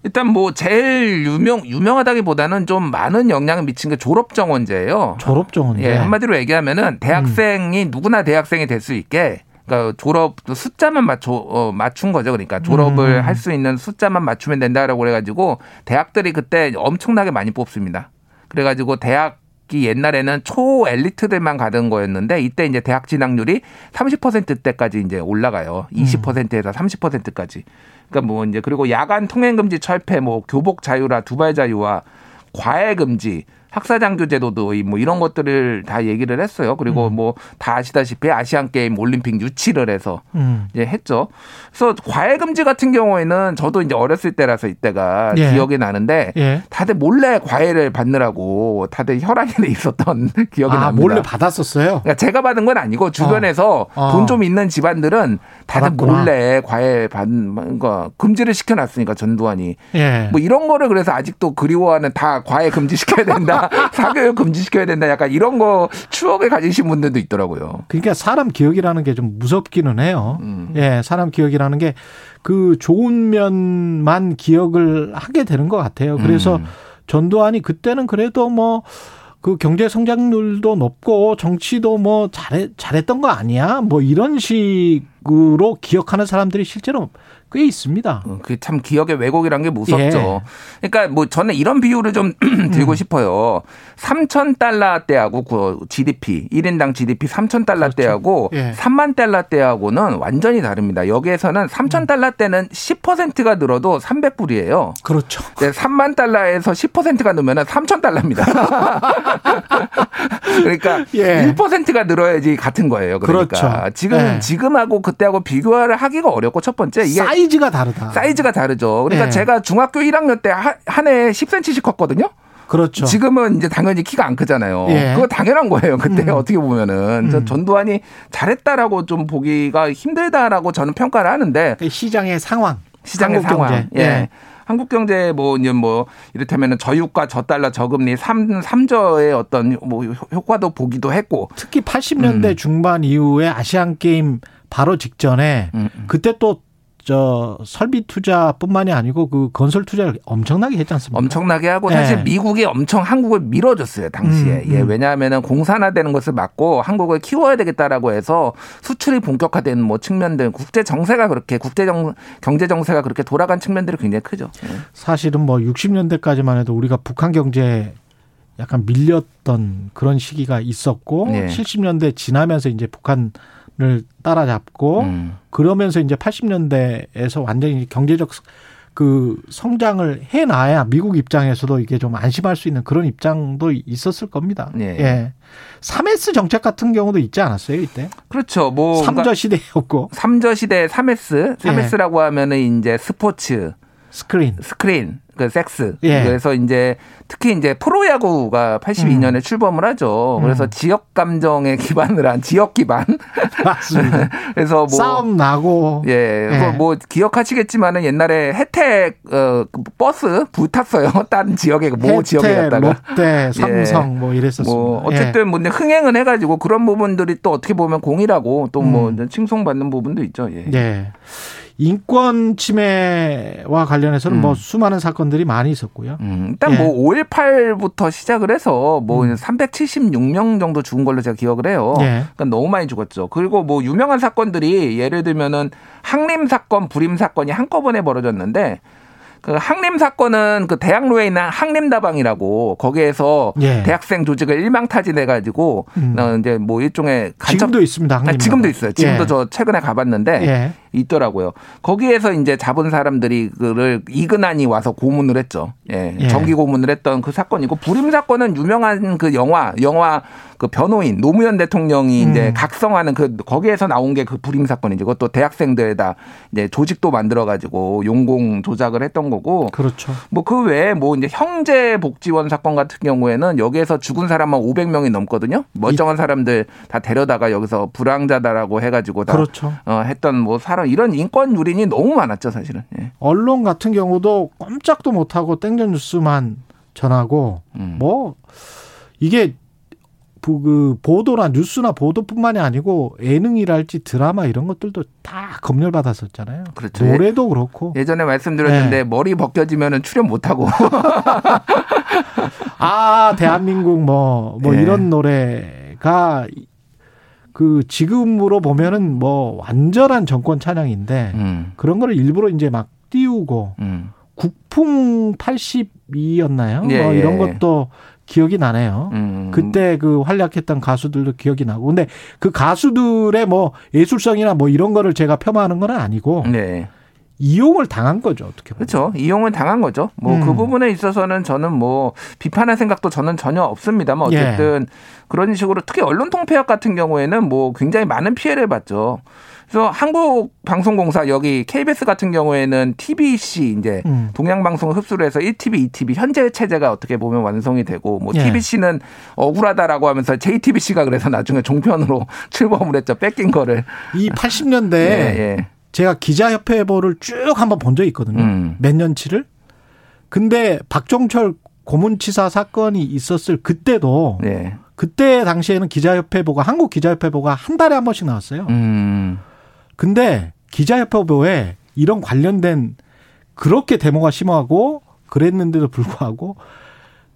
일단 뭐 제일 유명 유명하다기보다는 좀 많은 영향을 미친 게 졸업 정원제예요. 졸업 정원제. 예, 한마디로 얘기하면은 대학생이 음. 누구나 대학생이 될 수 있게 그러니까 졸업 숫자만 맞춰 어, 맞춘 거죠. 그러니까 졸업을 음. 할수 있는 숫자만 맞추면 된다라고 그래가지고 대학들이 그때 엄청나게 많이 뽑습니다. 그래가지고 대학 이 옛날에는 초 엘리트들만 가던 거였는데 이때 이제 대학 진학률이 30%대까지 이제 올라가요. 20%에서 30%까지. 그러니까 뭐 이제 그리고 야간 통행 금지 철폐, 뭐 교복 자유라 두발 자유와 과외 금지 학사장교 제도도 뭐 이런 것들을 다 얘기를 했어요. 그리고 음. 뭐다 아시다시피 아시안 게임 올림픽 유치를 해서 음. 이제 했죠. 그래서 과외 금지 같은 경우에는 저도 이제 어렸을 때라서 이때가 예. 기억이 나는데 예. 다들 몰래 과외를 받느라고 다들 혈안이 있었던 기억이 아, 납니다. 몰래 받았었어요. 그러니까 제가 받은 건 아니고 주변에서 어. 어. 돈좀 있는 집안들은 다들 받았구나. 몰래 과외 받는 거 금지를 시켜놨으니까 전두환이 예. 뭐 이런 거를 그래서 아직도 그리워하는 다 과외 금지 시켜야 된다. 사교육 금지시켜야 된다. 약간 이런 거 추억을 가지신 분들도 있더라고요. 그러니까 사람 기억이라는 게 좀 무섭기는 해요. 음. 예, 사람 기억이라는 게 그 좋은 면만 기억을 하게 되는 것 같아요. 그래서 음. 전두환이 그때는 그래도 뭐 그 경제 성장률도 높고 정치도 뭐 잘해, 잘했던 거 아니야? 뭐 이런 식으로 기억하는 사람들이 실제로 꽤 있습니다. 어, 그참 기억의 왜곡이란 게 무섭죠. 예. 그러니까 뭐 저는 이런 비유를 좀 들고 음. 싶어요. 3천 달러 대하고 그 GDP 1인당 GDP 3천 달러 그렇죠. 대하고 예. 3만 달러 대하고는 완전히 다릅니다. 여기에서는 3천 음. 달러 대는 10%가 늘어도 300불이에요. 그렇죠. 네, 3만 달러에서 10%가 늘면은 3천 달러입니다. 그러니까 예. 1%가 늘어야지 같은 거예요. 그러니까 그렇죠. 지금 예. 지금하고 그때하고 비교를 하기가 어렵고 첫 번째 이게 사이즈가 다르다. 사이즈가 다르죠. 그러니까 네. 제가 중학교 1학년 때 한해 10cm씩 컸거든요. 그렇죠. 지금은 이제 당연히 키가 안 크잖아요. 예. 그거 당연한 거예요. 그때 음. 어떻게 보면은 음. 전두환이 잘했다라고 좀 보기가 힘들다라고 저는 평가를 하는데 그 시장의 상황, 시장의 상황, 경제. 예. 예. 한국 경제 뭐 이제 뭐 이를테면은 저유가 저달러 저금리 3 3저의 어떤 뭐 효과도 보기도 했고 특히 80년대 음. 중반 이후에 아시안 게임 바로 직전에 음, 음. 그때 또 저 설비 투자뿐만이 아니고 그 건설 투자를 엄청나게 했지 않습니까? 엄청나게 하고 사실 네. 미국이 엄청 한국을 밀어줬어요 당시에. 음, 음. 예, 왜냐하면은 공산화되는 것을 막고 한국을 키워야 되겠다라고 해서 수출이 본격화되는 뭐 측면들, 국제 정세가 그렇게 국제 정 경제 정세가 그렇게 돌아간 측면들이 굉장히 크죠. 예. 사실은 뭐 60년대까지만 해도 우리가 북한 경제 약간 밀렸던 그런 시기가 있었고 네. 70년대 지나면서 이제 북한 을 따라잡고 음. 그러면서 이제 80년대에서 완전히 경제적 그 성장을 해 놔야 미국 입장에서도 이게 좀 안심할 수 있는 그런 입장도 있었을 겁니다. 예. 예. 3S 정책 같은 경우도 있지 않았어요, 이때? 그렇죠. 뭐 3저 시대였고. 3저 시대 3S. 3S라고 예. 하면은 이제 스포츠, 스크린, 스크린, 그 섹스. 예. 그래서 이제 특히 이제 프로야구가 82년에 음. 출범을 하죠. 그래서 음. 지역 감정에 기반을 한 지역 기반. 맞습니다. 그래서 뭐 싸움 나고 예, 예. 뭐 기억하시겠지만은 옛날에 혜택 어 버스 붙었어요. 다른 지역에 모 지역에 갔다가 롯데, 예. 삼성 예. 뭐 이랬었습니다. 뭐 어쨌든 예. 뭐 흥행은 해 가지고 그런 부분들이 또 어떻게 보면 공이라고 또뭐 음. 칭송받는 부분도 있죠. 예. 예. 인권 침해와 관련해서는 뭐 음. 뭐 수많은 사건들이 많이 있었고요. 음, 일단 예. 뭐 5.18부터 시작을 해서 뭐 음. 376명 정도 죽은 걸로 제가 기억을 해요. 예. 그러니까 너무 많이 죽었죠. 그리고 뭐 유명한 사건들이 예를 들면은 항림 사건, 불임 사건이 한꺼번에 벌어졌는데 그 항림 사건은 그 대학로에 있는 항림다방이라고 거기에서 예. 대학생 조직을 일망타진해 가지고 음. 어, 이제 뭐 일종의 간첩 지금도 있습니다. 항림 아, 지금도 있어요. 지금도 예. 저 최근에 가봤는데 예. 있더라고요. 거기에서 이제 잡은 사람들이 그를 이근한이 와서 고문을 했죠. 예. 예. 정기 고문을 했던 그 사건이고 불임 사건은 유명한 그 영화 영화 그 변호인 노무현 대통령이 음. 이제 각성하는 그 거기에서 나온 게 그 불임 사건이죠. 그것도 대학생들에다 이제 조직도 만들어 가지고 용공 조작을 했던 거고. 그렇죠. 뭐 그 외에 뭐 이제 형제 복지원 사건 같은 경우에는 여기에서 죽은 사람만 500명이 넘거든요. 멀쩡한 사람들 다 데려다가 여기서 불황자다라고 해 가지고 다 그렇죠. 어, 했던 뭐 사람 이런 인권 유린이 너무 많았죠 사실은. 예. 언론 같은 경우도 꼼짝도 못하고 땡전 뉴스만 전하고 음. 뭐 이게 그 보도나 뉴스나 보도뿐만이 아니고 예능이랄지 드라마 이런 것들도 다 검열 받았었잖아요. 그렇죠. 노래도 그렇고 예전에 말씀드렸는데 네. 머리 벗겨지면은 출연 못 하고 아 대한민국 뭐뭐 뭐 네. 이런 노래가 그 지금으로 보면은 뭐 완전한 정권 찬양인데 음. 그런 거를 일부러 이제 막 띄우고 음. 국풍 82였나요? 예, 뭐 이런 예. 것도 기억이 나네요. 음. 그때 그 활약했던 가수들도 기억이 나고. 근데 그 가수들의 뭐 예술성이나 뭐 이런 거를 제가 폄하하는 건 아니고. 네. 이용을 당한 거죠 어떻게 보면. 그렇죠 이용을 당한 거죠 뭐그 음. 부분에 있어서는 저는 뭐 비판할 생각도 저는 전혀 없습니다만 예. 어쨌든 예. 그런 식으로 특히 언론 통폐합 같은 경우에는 뭐 굉장히 많은 피해를 봤죠 그래서 한국 방송공사 여기 KBS 같은 경우에는 TBC 이제 음. 동양 방송을 흡수를 해서 1TV, 2TV 현재 체제가 어떻게 보면 완성이 되고 뭐 예. TBC는 억울하다라고 하면서 JTBC가 그래서 나중에 종편으로 출범을 했죠. 뺏긴 거를. 이 80년대 예, 예. 제가 기자협회보를 쭉 한번 본 적이 있거든요. 음. 몇 년치를. 근데 박종철 고문치사 사건이 있었을 그때도 예. 그때 당시에는 기자협회보가 한국 기자협회보가 한 달에 한 번씩 나왔어요. 음. 근데 기자협회보에 이런 관련된 그렇게 데모가 심하고 그랬는데도 불구하고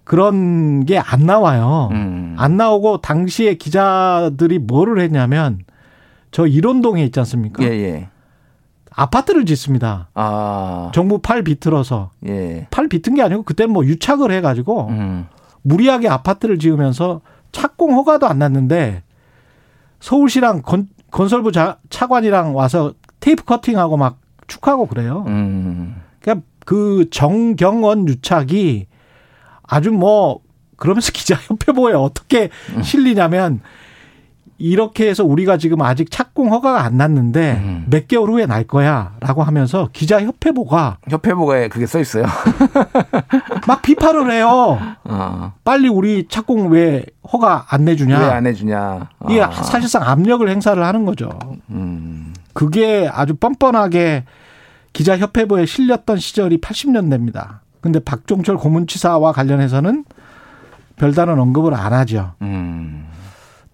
그런 게 안 나와요. 음. 안 나오고 당시에 기자들이 뭐를 했냐면 저 일원동에 있지 않습니까? 예, 예. 아파트를 짓습니다. 아. 정부 팔 비틀어서. 예. 팔 비튼 게 아니고 그때는 뭐 유착을 해가지고 음. 무리하게 아파트를 지으면서 착공 허가도 안 났는데 서울시랑 건, 건설부 자, 차관이랑 와서 테이프 커팅하고 막 축하하고 그래요. 음. 그러니까 그 정경원 유착이 아주 뭐 그러면서 기자협회 보에 어떻게 음. 실리냐면 이렇게 해서 우리가 지금 아직 착공 허가가 안 났는데 음. 몇 개월 후에 날 거야라고 하면서 기자 협회보가 협회보가 그게 써 있어요. 막 비판을 해요. 어. 빨리 우리 착공 왜 허가 안 내주냐? 왜 안 해주냐? 어. 이게 사실상 압력을 행사를 하는 거죠. 음. 그게 아주 뻔뻔하게 기자 협회보에 실렸던 시절이 80년대입니다. 근데 박종철 고문치사와 관련해서는 별다른 언급을 안 하죠. 음.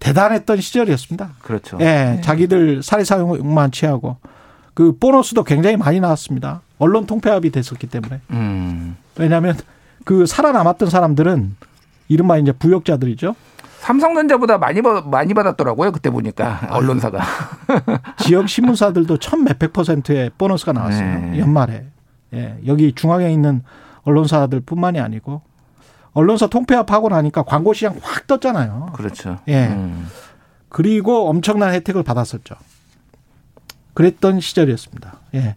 대단했던 시절이었습니다. 그렇죠. 예, 네. 자기들 사리 사용만 취하고 그 보너스도 굉장히 많이 나왔습니다. 언론 통폐합이 됐었기 때문에. 음. 왜냐하면 그 살아남았던 사람들은 이른바 이제 부역자들이죠. 삼성전자보다 많이 많이 받았더라고요. 그때 보니까 아, 언론사가 지역 신문사들도 천 몇백 퍼센트의 보너스가 나왔어요. 네. 연말에. 예, 여기 중앙에 있는 언론사들뿐만이 아니고 언론사 통폐합하고 나니까 광고 시장 확 떴잖아요. 그렇죠. 예. 음. 그리고 엄청난 혜택을 받았었죠. 그랬던 시절이었습니다. 예.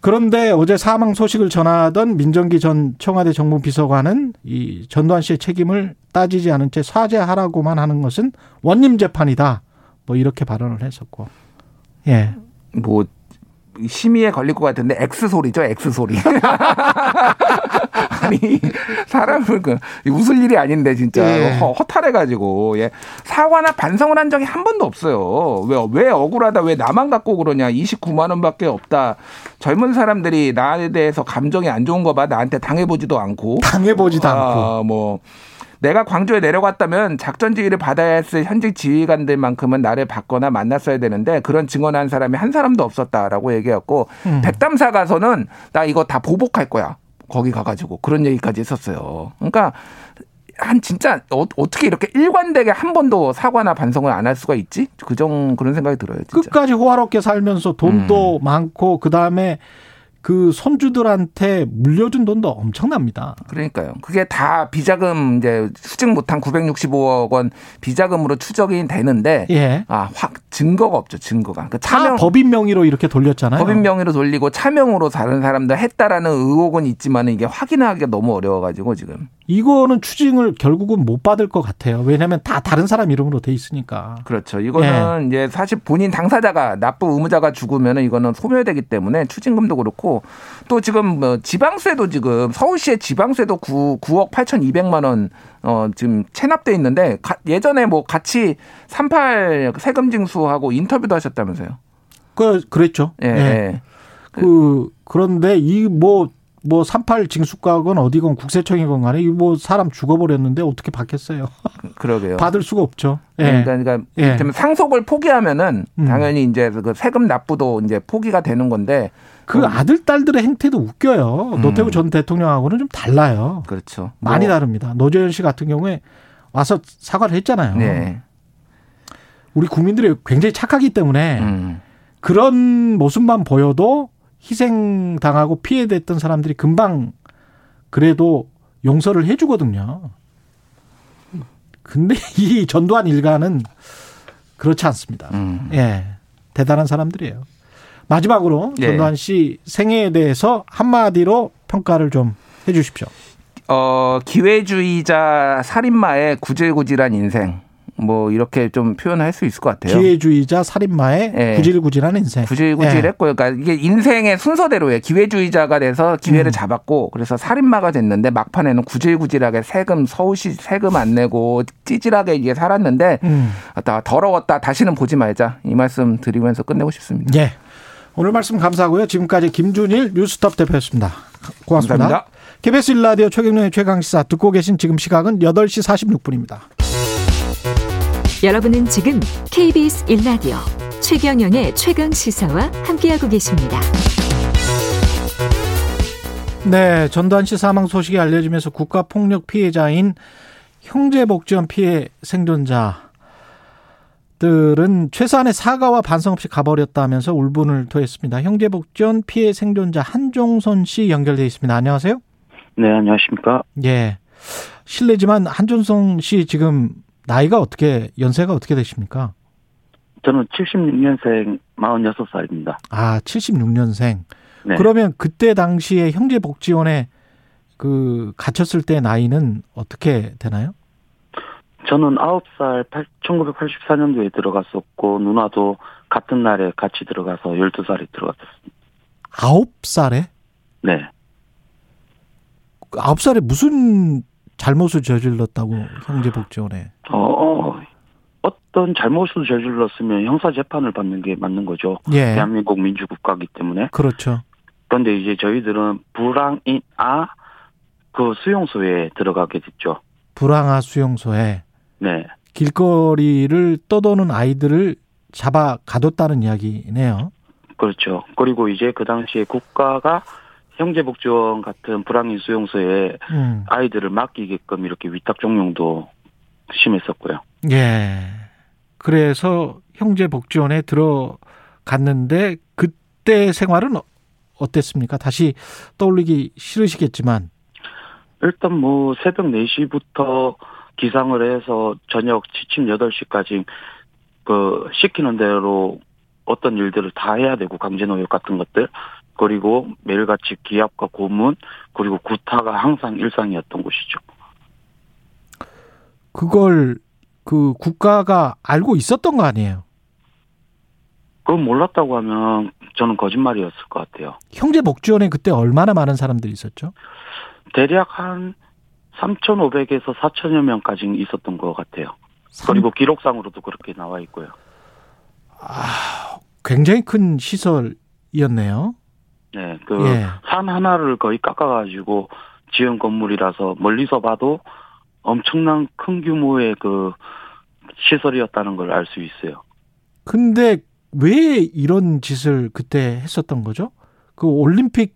그런데 어제 사망 소식을 전하던 민정기 전 청와대 정무 비서관은 이 전두환 씨의 책임을 따지지 않은 채 사죄하라고만 하는 것은 원님 재판이다. 뭐 이렇게 발언을 했었고. 예. 뭐 심의에 걸릴 것 같은데 X 소리죠, X 소리. 아니 사람을 그 웃을 일이 아닌데 진짜 예. 허, 허탈해가지고 예 사과나 반성을 한 적이 한 번도 없어요. 왜 왜 억울하다, 왜 나만 갖고 그러냐? 29만 원밖에 없다. 젊은 사람들이 나에 대해서 감정이 안 좋은 거 봐, 나한테 당해보지도 않고 당해보지도 아, 않고 뭐. 내가 광주에 내려갔다면 작전 지휘를 받아야 했을 현직 지휘관들만큼은 나를 받거나 만났어야 되는데 그런 증언한 사람이 한 사람도 없었다라고 얘기했고 음. 백담사 가서는 나 이거 다 보복할 거야. 거기 가가지고 그런 얘기까지 했었어요. 그러니까 한 진짜 어, 떻게 이렇게 일관되게 한 번도 사과나 반성을 안 할 수가 있지? 그정 그런 생각이 들어요. 진짜. 끝까지 호화롭게 살면서 돈도 음. 많고 그 다음에 그 손주들한테 물려준 돈도 엄청납니다. 그러니까요. 그게 다 비자금 이제 수직 못한 965억 원 비자금으로 추적이 되는데 예. 아, 확 증거가 없죠. 증거가. 그 차명 법인 명의로 이렇게 돌렸잖아요. 법인 명의로 돌리고 차명으로 다른 사람들 했다라는 의혹은 있지만 이게 확인하기가 너무 어려워 가지고 지금. 이거는 추징을 결국은 못 받을 것 같아요. 왜냐하면 다 다른 사람 이름으로 돼 있으니까. 그렇죠. 이거는 예. 이제 사실 본인 당사자가 납부 의무자가 죽으면 이거는 소멸되기 때문에 추징금도 그렇고 또 지금 뭐 지방세도 지금 서울시의 지방세도 9, 9억 8,200만 원 어, 지금 체납돼 있는데 가, 예전에 뭐 같이 38 세금 징수하고 인터뷰도 하셨다면서요. 그 그랬죠. 예. 예. 그 그런데 이 뭐 뭐 38 징수각은 어디건 국세청이건 간에 이뭐 사람 죽어버렸는데 어떻게 받겠어요? 그러게요. 받을 수가 없죠. 예. 그러니까, 그러니까 예. 상속을 포기하면은 음. 당연히 이제 그 세금 납부도 이제 포기가 되는 건데 그 음. 아들 딸들의 행태도 웃겨요. 음. 노태우 전 대통령하고는 좀 달라요. 그렇죠. 많이 뭐. 다릅니다. 노재현 씨 같은 경우에 와서 사과를 했잖아요. 네. 우리 국민들이 굉장히 착하기 때문에 음. 그런 모습만 보여도 희생당하고 피해됐던 사람들이 금방 그래도 용서를 해주거든요. 근데 이 전두환 일가는 그렇지 않습니다. 음. 예. 대단한 사람들이에요. 마지막으로 예. 전두환 씨 생애에 대해서 한마디로 평가를 좀 해 주십시오. 어, 기회주의자 살인마의 구질구질한 인생. 뭐 이렇게 좀 표현할 수 있을 것 같아요. 기회주의자 살인마의 네. 구질구질한 인생. 구질구질했고요. 그러니까 이게 인생의 순서대로예요. 기회주의자가 돼서 기회를 음. 잡았고 그래서 살인마가 됐는데 막판에는 구질구질하게 세금 서울시 세금 안 내고 찌질하게 이게 살았는데 음. 아, 더러웠다. 다시는 보지 말자. 이 말씀 드리면서 끝내고 싶습니다. 예. 오늘 말씀 감사하고요. 지금까지 김준일 뉴스톱 대표였습니다. 고맙습니다. 감사합니다. KBS 1라디오 최경련의 최강시사 듣고 계신 지금 시각은 8시 46분입니다. 여러분은 지금 KBS 1라디오 최경영의 최강 시사와 함께하고 계십니다. 네, 전두환 씨 사망 소식이 알려지면서 국가폭력 피해자인 형제복지원 피해 생존자들은 최소한의 사과와 반성 없이 가버렸다면서 울분을 토했습니다. 형제복지원 피해 생존자 한종선 씨 연결돼 있습니다. 안녕하세요. 네, 안녕하십니까? 예. 실례지만 한종선 씨 지금 나이가 어떻게 연세가 어떻게 되십니까? 저는 76년생 46살입니다. 아, 76년생. 네. 그러면 그때 당시에 형제 복지원에 그 갇혔을 때 나이는 어떻게 되나요? 저는 9살 1984년도에 들어갔었고 누나도 같은 날에 같이 들어가서 12살에 들어갔었습니다. 9살에? 네. 9살에 무슨 잘못을 저질렀다고 형제복지원에. 어, 어, 어떤 잘못을 저질렀으면 형사 재판을 받는 게 맞는 거죠. 예. 대한민국 민주국가이기 때문에. 그렇죠. 그런데 이제 저희들은 불황인 아 그 수용소에 들어가게 됐죠. 불황아 수용소에. 네. 길거리를 떠도는 아이들을 잡아 가뒀다는 이야기네요. 그렇죠. 그리고 이제 그 당시에 국가가 형제복지원 같은 불황인 수용소에 음. 아이들을 맡기게끔 이렇게 위탁 종용도 심했었고요. 예. 그래서 형제복지원에 들어갔는데 그때 생활은 어땠습니까? 다시 떠올리기 싫으시겠지만 일단 뭐 새벽 4시부터 기상을 해서 저녁 지침 8시까지 그 시키는 대로 어떤 일들을 다 해야 되고 강제 노역 같은 것들 그리고 매일같이 기합과 고문 그리고 구타가 항상 일상이었던 곳이죠. 그걸 그 국가가 알고 있었던 거 아니에요? 그건 몰랐다고 하면 저는 거짓말이었을 것 같아요. 형제 복지원에 그때 얼마나 많은 사람들이 있었죠? 대략 한 3,500에서 4천여 명까지 있었던 것 같아요. 3... 그리고 기록상으로도 그렇게 나와 있고요. 아, 굉장히 큰 시설이었네요. 네, 그, 예. 산 하나를 거의 깎아가지고 지은 건물이라서 멀리서 봐도 엄청난 큰 규모의 그 시설이었다는 걸 알 수 있어요. 근데 왜 이런 짓을 그때 했었던 거죠? 그 올림픽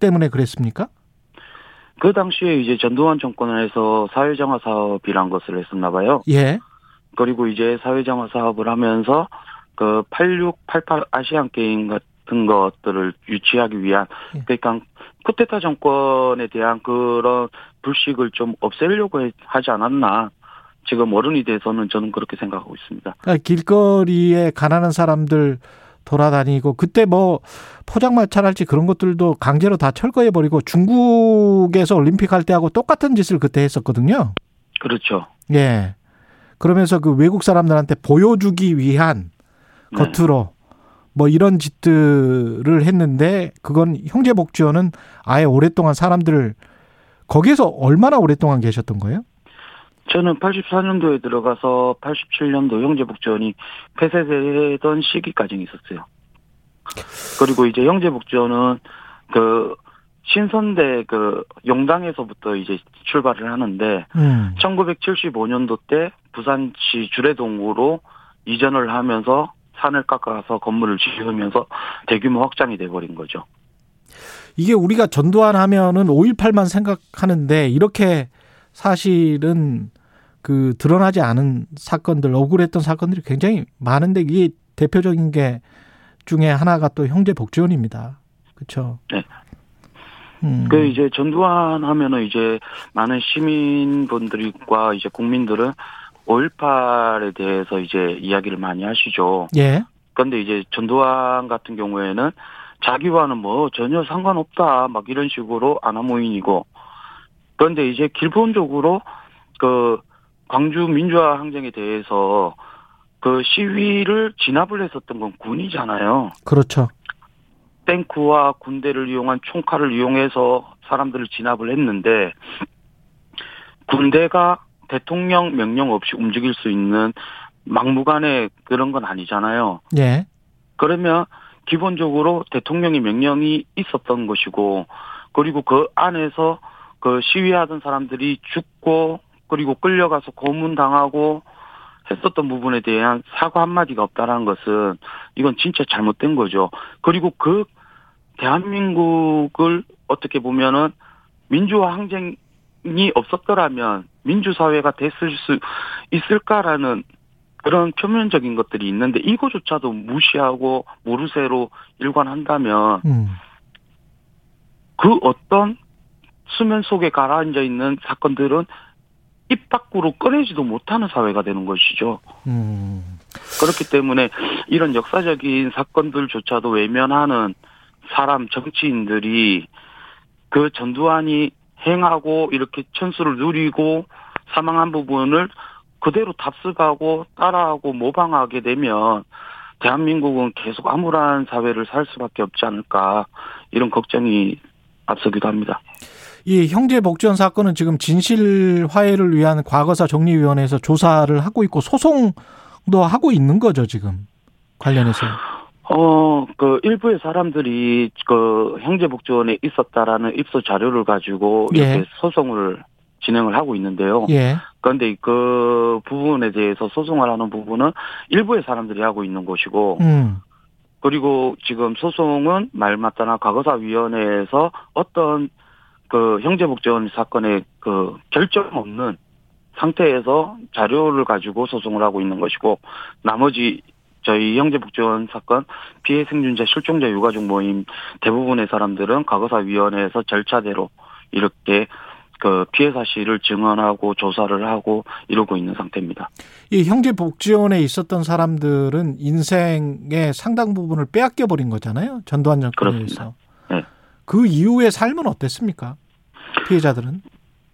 때문에 그랬습니까? 그 당시에 이제 전두환 정권에서 사회정화 사업이란 것을 했었나 봐요. 예. 그리고 이제 사회정화 사업을 하면서 그 86, 88 아시안 게임 같은 것들을 유치하기 위한 예. 그러니까 쿠데타 정권에 대한 그런 불식을 좀 없애려고 하지 않았나. 지금 어른이 돼서는 저는 그렇게 생각하고 있습니다. 그러니까 길거리에 가난한 사람들 돌아다니고 그때 뭐 포장마차랄지 그런 것들도 강제로 다 철거해 버리고 중국에서 올림픽 할 때하고 똑같은 짓을 그때 했었거든요. 그렇죠. 예. 그러면서 그 외국 사람들한테 보여주기 위한 네. 겉으로 뭐 이런 짓들을 했는데 그건 형제 복지원은 아예 오랫동안 사람들을 거기에서 얼마나 오랫동안 계셨던 거예요? 저는 84년도에 들어가서 87년도 형제복지원이 폐쇄되던 시기까지 있었어요. 그리고 이제 형제복지원은 그 신선대 그 용당에서부터 이제 출발을 하는데 음. 1975년도 때 부산시 주례동으로 이전을 하면서 산을 깎아서 건물을 지으면서 대규모 확장이 돼버린 거죠. 이게 우리가 전두환 하면은 5.18만 생각하는데 이렇게 사실은 그 드러나지 않은 사건들, 억울했던 사건들이 굉장히 많은데 이게 대표적인 게 중에 하나가 또 형제 복지원입니다. 그렇죠? 네. 음. 그 이제 전두환 하면은 이제 많은 시민분들과 이제 국민들은 5.18에 대해서 이제 이야기를 많이 하시죠. 예. 그런데 이제 전두환 같은 경우에는 자기와는 뭐 전혀 상관없다 막 이런 식으로 아나무인이고 그런데 이제 기본적으로 그 광주 민주화 항쟁에 대해서 그 시위를 진압을 했었던 건 군이잖아요. 그렇죠. 탱크와 군대를 이용한 총칼을 이용해서 사람들을 진압을 했는데 군대가 대통령 명령 없이 움직일 수 있는 막무가내 그런 건 아니잖아요. 예. 그러면 기본적으로 대통령의 명령이 있었던 것이고 그리고 그 안에서 그 시위하던 사람들이 죽고 그리고 끌려가서 고문당하고 했었던 부분에 대한 사과 한마디가 없다라는 것은 이건 진짜 잘못된 거죠. 그리고 그 대한민국을 어떻게 보면은 민주화 항쟁이 없었더라면 민주사회가 됐을 수 있을까라는 그런 표면적인 것들이 있는데 이거조차도 무시하고 모르쇠로 일관한다면 음. 그 어떤 수면 속에 가라앉아 있는 사건들은 입 밖으로 꺼내지도 못하는 사회가 되는 것이죠. 음. 그렇기 때문에 이런 역사적인 사건들조차도 외면하는 사람 정치인들이 그 전두환이 행하고 이렇게 천수를 누리고 사망한 부분을 그대로 답습하고 따라하고 모방하게 되면 대한민국은 계속 암울한 사회를 살 수밖에 없지 않을까 이런 걱정이 앞서기도 합니다. 이 형제 복지원 사건은 지금 진실 화해를 위한 과거사 정리위원회에서 조사를 하고 있고 소송도 하고 있는 거죠 지금 관련해서. 어, 그 일부의 사람들이 그 형제복지원에 있었다라는 입소 자료를 가지고 예. 이렇게 소송을 진행을 하고 있는데요. 예. 그런데 그 부분에 대해서 소송을 하는 부분은 일부의 사람들이 하고 있는 것이고, 음. 그리고 지금 소송은 말 맞다나 과거사 위원회에서 어떤 그 형제복지원 사건의 그 결정 없는 상태에서 자료를 가지고 소송을 하고 있는 것이고 나머지 저희 형제복지원 사건 피해 생존자 실종자 유가족 모임 대부분의 사람들은 과거사 위원회에서 절차대로 이렇게 그 피해 사실을 증언하고 조사를 하고 이러고 있는 상태입니다. 이 형제복지원에 있었던 사람들은 인생의 상당 부분을 빼앗겨 버린 거잖아요. 전두환 정권에서. 네. 그 이후의 삶은 어땠습니까? 피해자들은?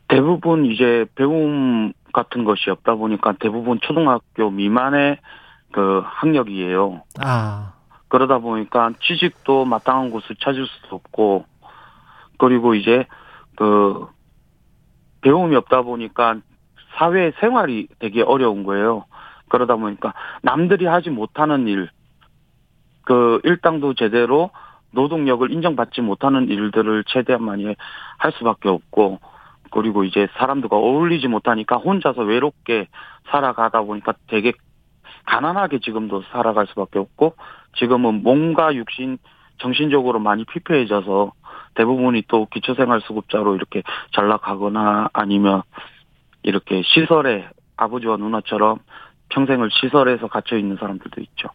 대부분 이제 배움 같은 것이 없다 보니까 대부분 초등학교 미만의 그 학력이에요. 아. 그러다 보니까 취직도 마땅한 곳을 찾을 수도 없고 그리고 이제 그 배움이 없다 보니까 사회 생활이 되게 어려운 거예요. 그러다 보니까 남들이 하지 못하는 일, 그 일당도 제대로 노동력을 인정받지 못하는 일들을 최대한 많이 할 수밖에 없고 그리고 이제 사람들과 어울리지 못하니까 혼자서 외롭게 살아가다 보니까 되게 가난하게 지금도 살아갈 수밖에 없고 지금은 몸과 육신 정신적으로 많이 피폐해져서 대부분이 또 기초생활수급자로 이렇게 전락하거나 아니면 이렇게 시설에 아버지와 누나처럼 평생을 시설에서 갇혀 있는 사람들도 있죠.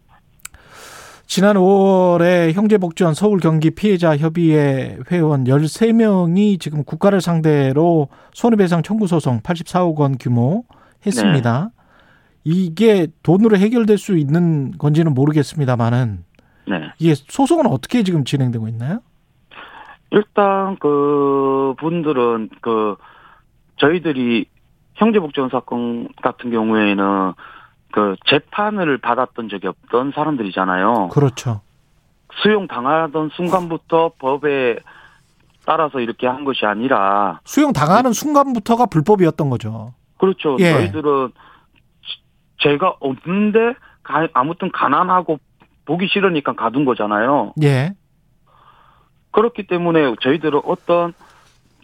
지난 5월에 형제복지원 서울 경기 피해자 협의회 회원 13명이 지금 국가를 상대로 손해배상 청구 소송 84억 원 규모 했습니다. 네. 이게 돈으로 해결될 수 있는 건지는 모르겠습니다만은 네. 이게 소송은 어떻게 지금 진행되고 있나요? 일단 그 분들은 그 저희들이 형제복지원 사건 같은 경우에는 그 재판을 받았던 적이 없던 사람들이잖아요. 그렇죠. 수용 당하던 순간부터 법에 따라서 이렇게 한 것이 아니라 수용 당하는 순간부터가 불법이었던 거죠. 그렇죠. 예. 저희들은 죄가 없는데 아무튼 가난하고 보기 싫으니까 가둔 거잖아요. 예. 그렇기 때문에 저희들은 어떤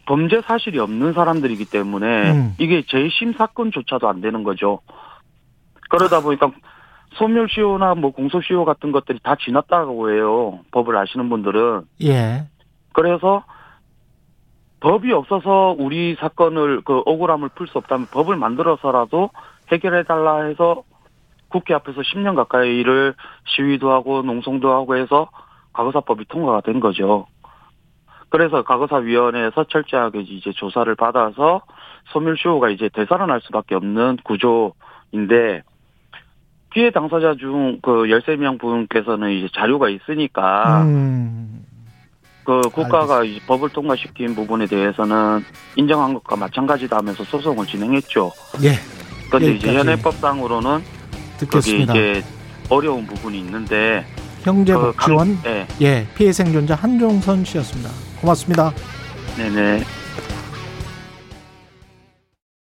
범죄 사실이 없는 사람들이기 때문에 음. 이게 재심 사건조차도 안 되는 거죠. 그러다 보니까 소멸시효나 뭐 공소시효 같은 것들이 다 지났다고 해요. 법을 아시는 분들은. 예. 그래서 법이 없어서 우리 사건을 그 억울함을 풀 수 없다면 법을 만들어서라도 해결해 달라 해서 국회 앞에서 10년 가까이 를 시위도 하고 농성도 하고 해서 과거사법이 통과가 된 거죠. 그래서 과거사위원회에서 철저하게 이제 조사를 받아서 소멸시효가 이제 되살아날 수밖에 없는 구조인데 피해 당사자 중 그 13명 분께서는 이제 자료가 있으니까 음. 그 국가가 이제 법을 통과시킨 부분에 대해서는 인정한 것과 마찬가지다 하면서 소송을 진행했죠. 예. 그런데 이제 현행법상으로는 듣겠습니다. 이제 어려운 부분이 있는데 형제복지원 그 예. 예 피해 생존자 한종선 씨였습니다. 고맙습니다. 네네.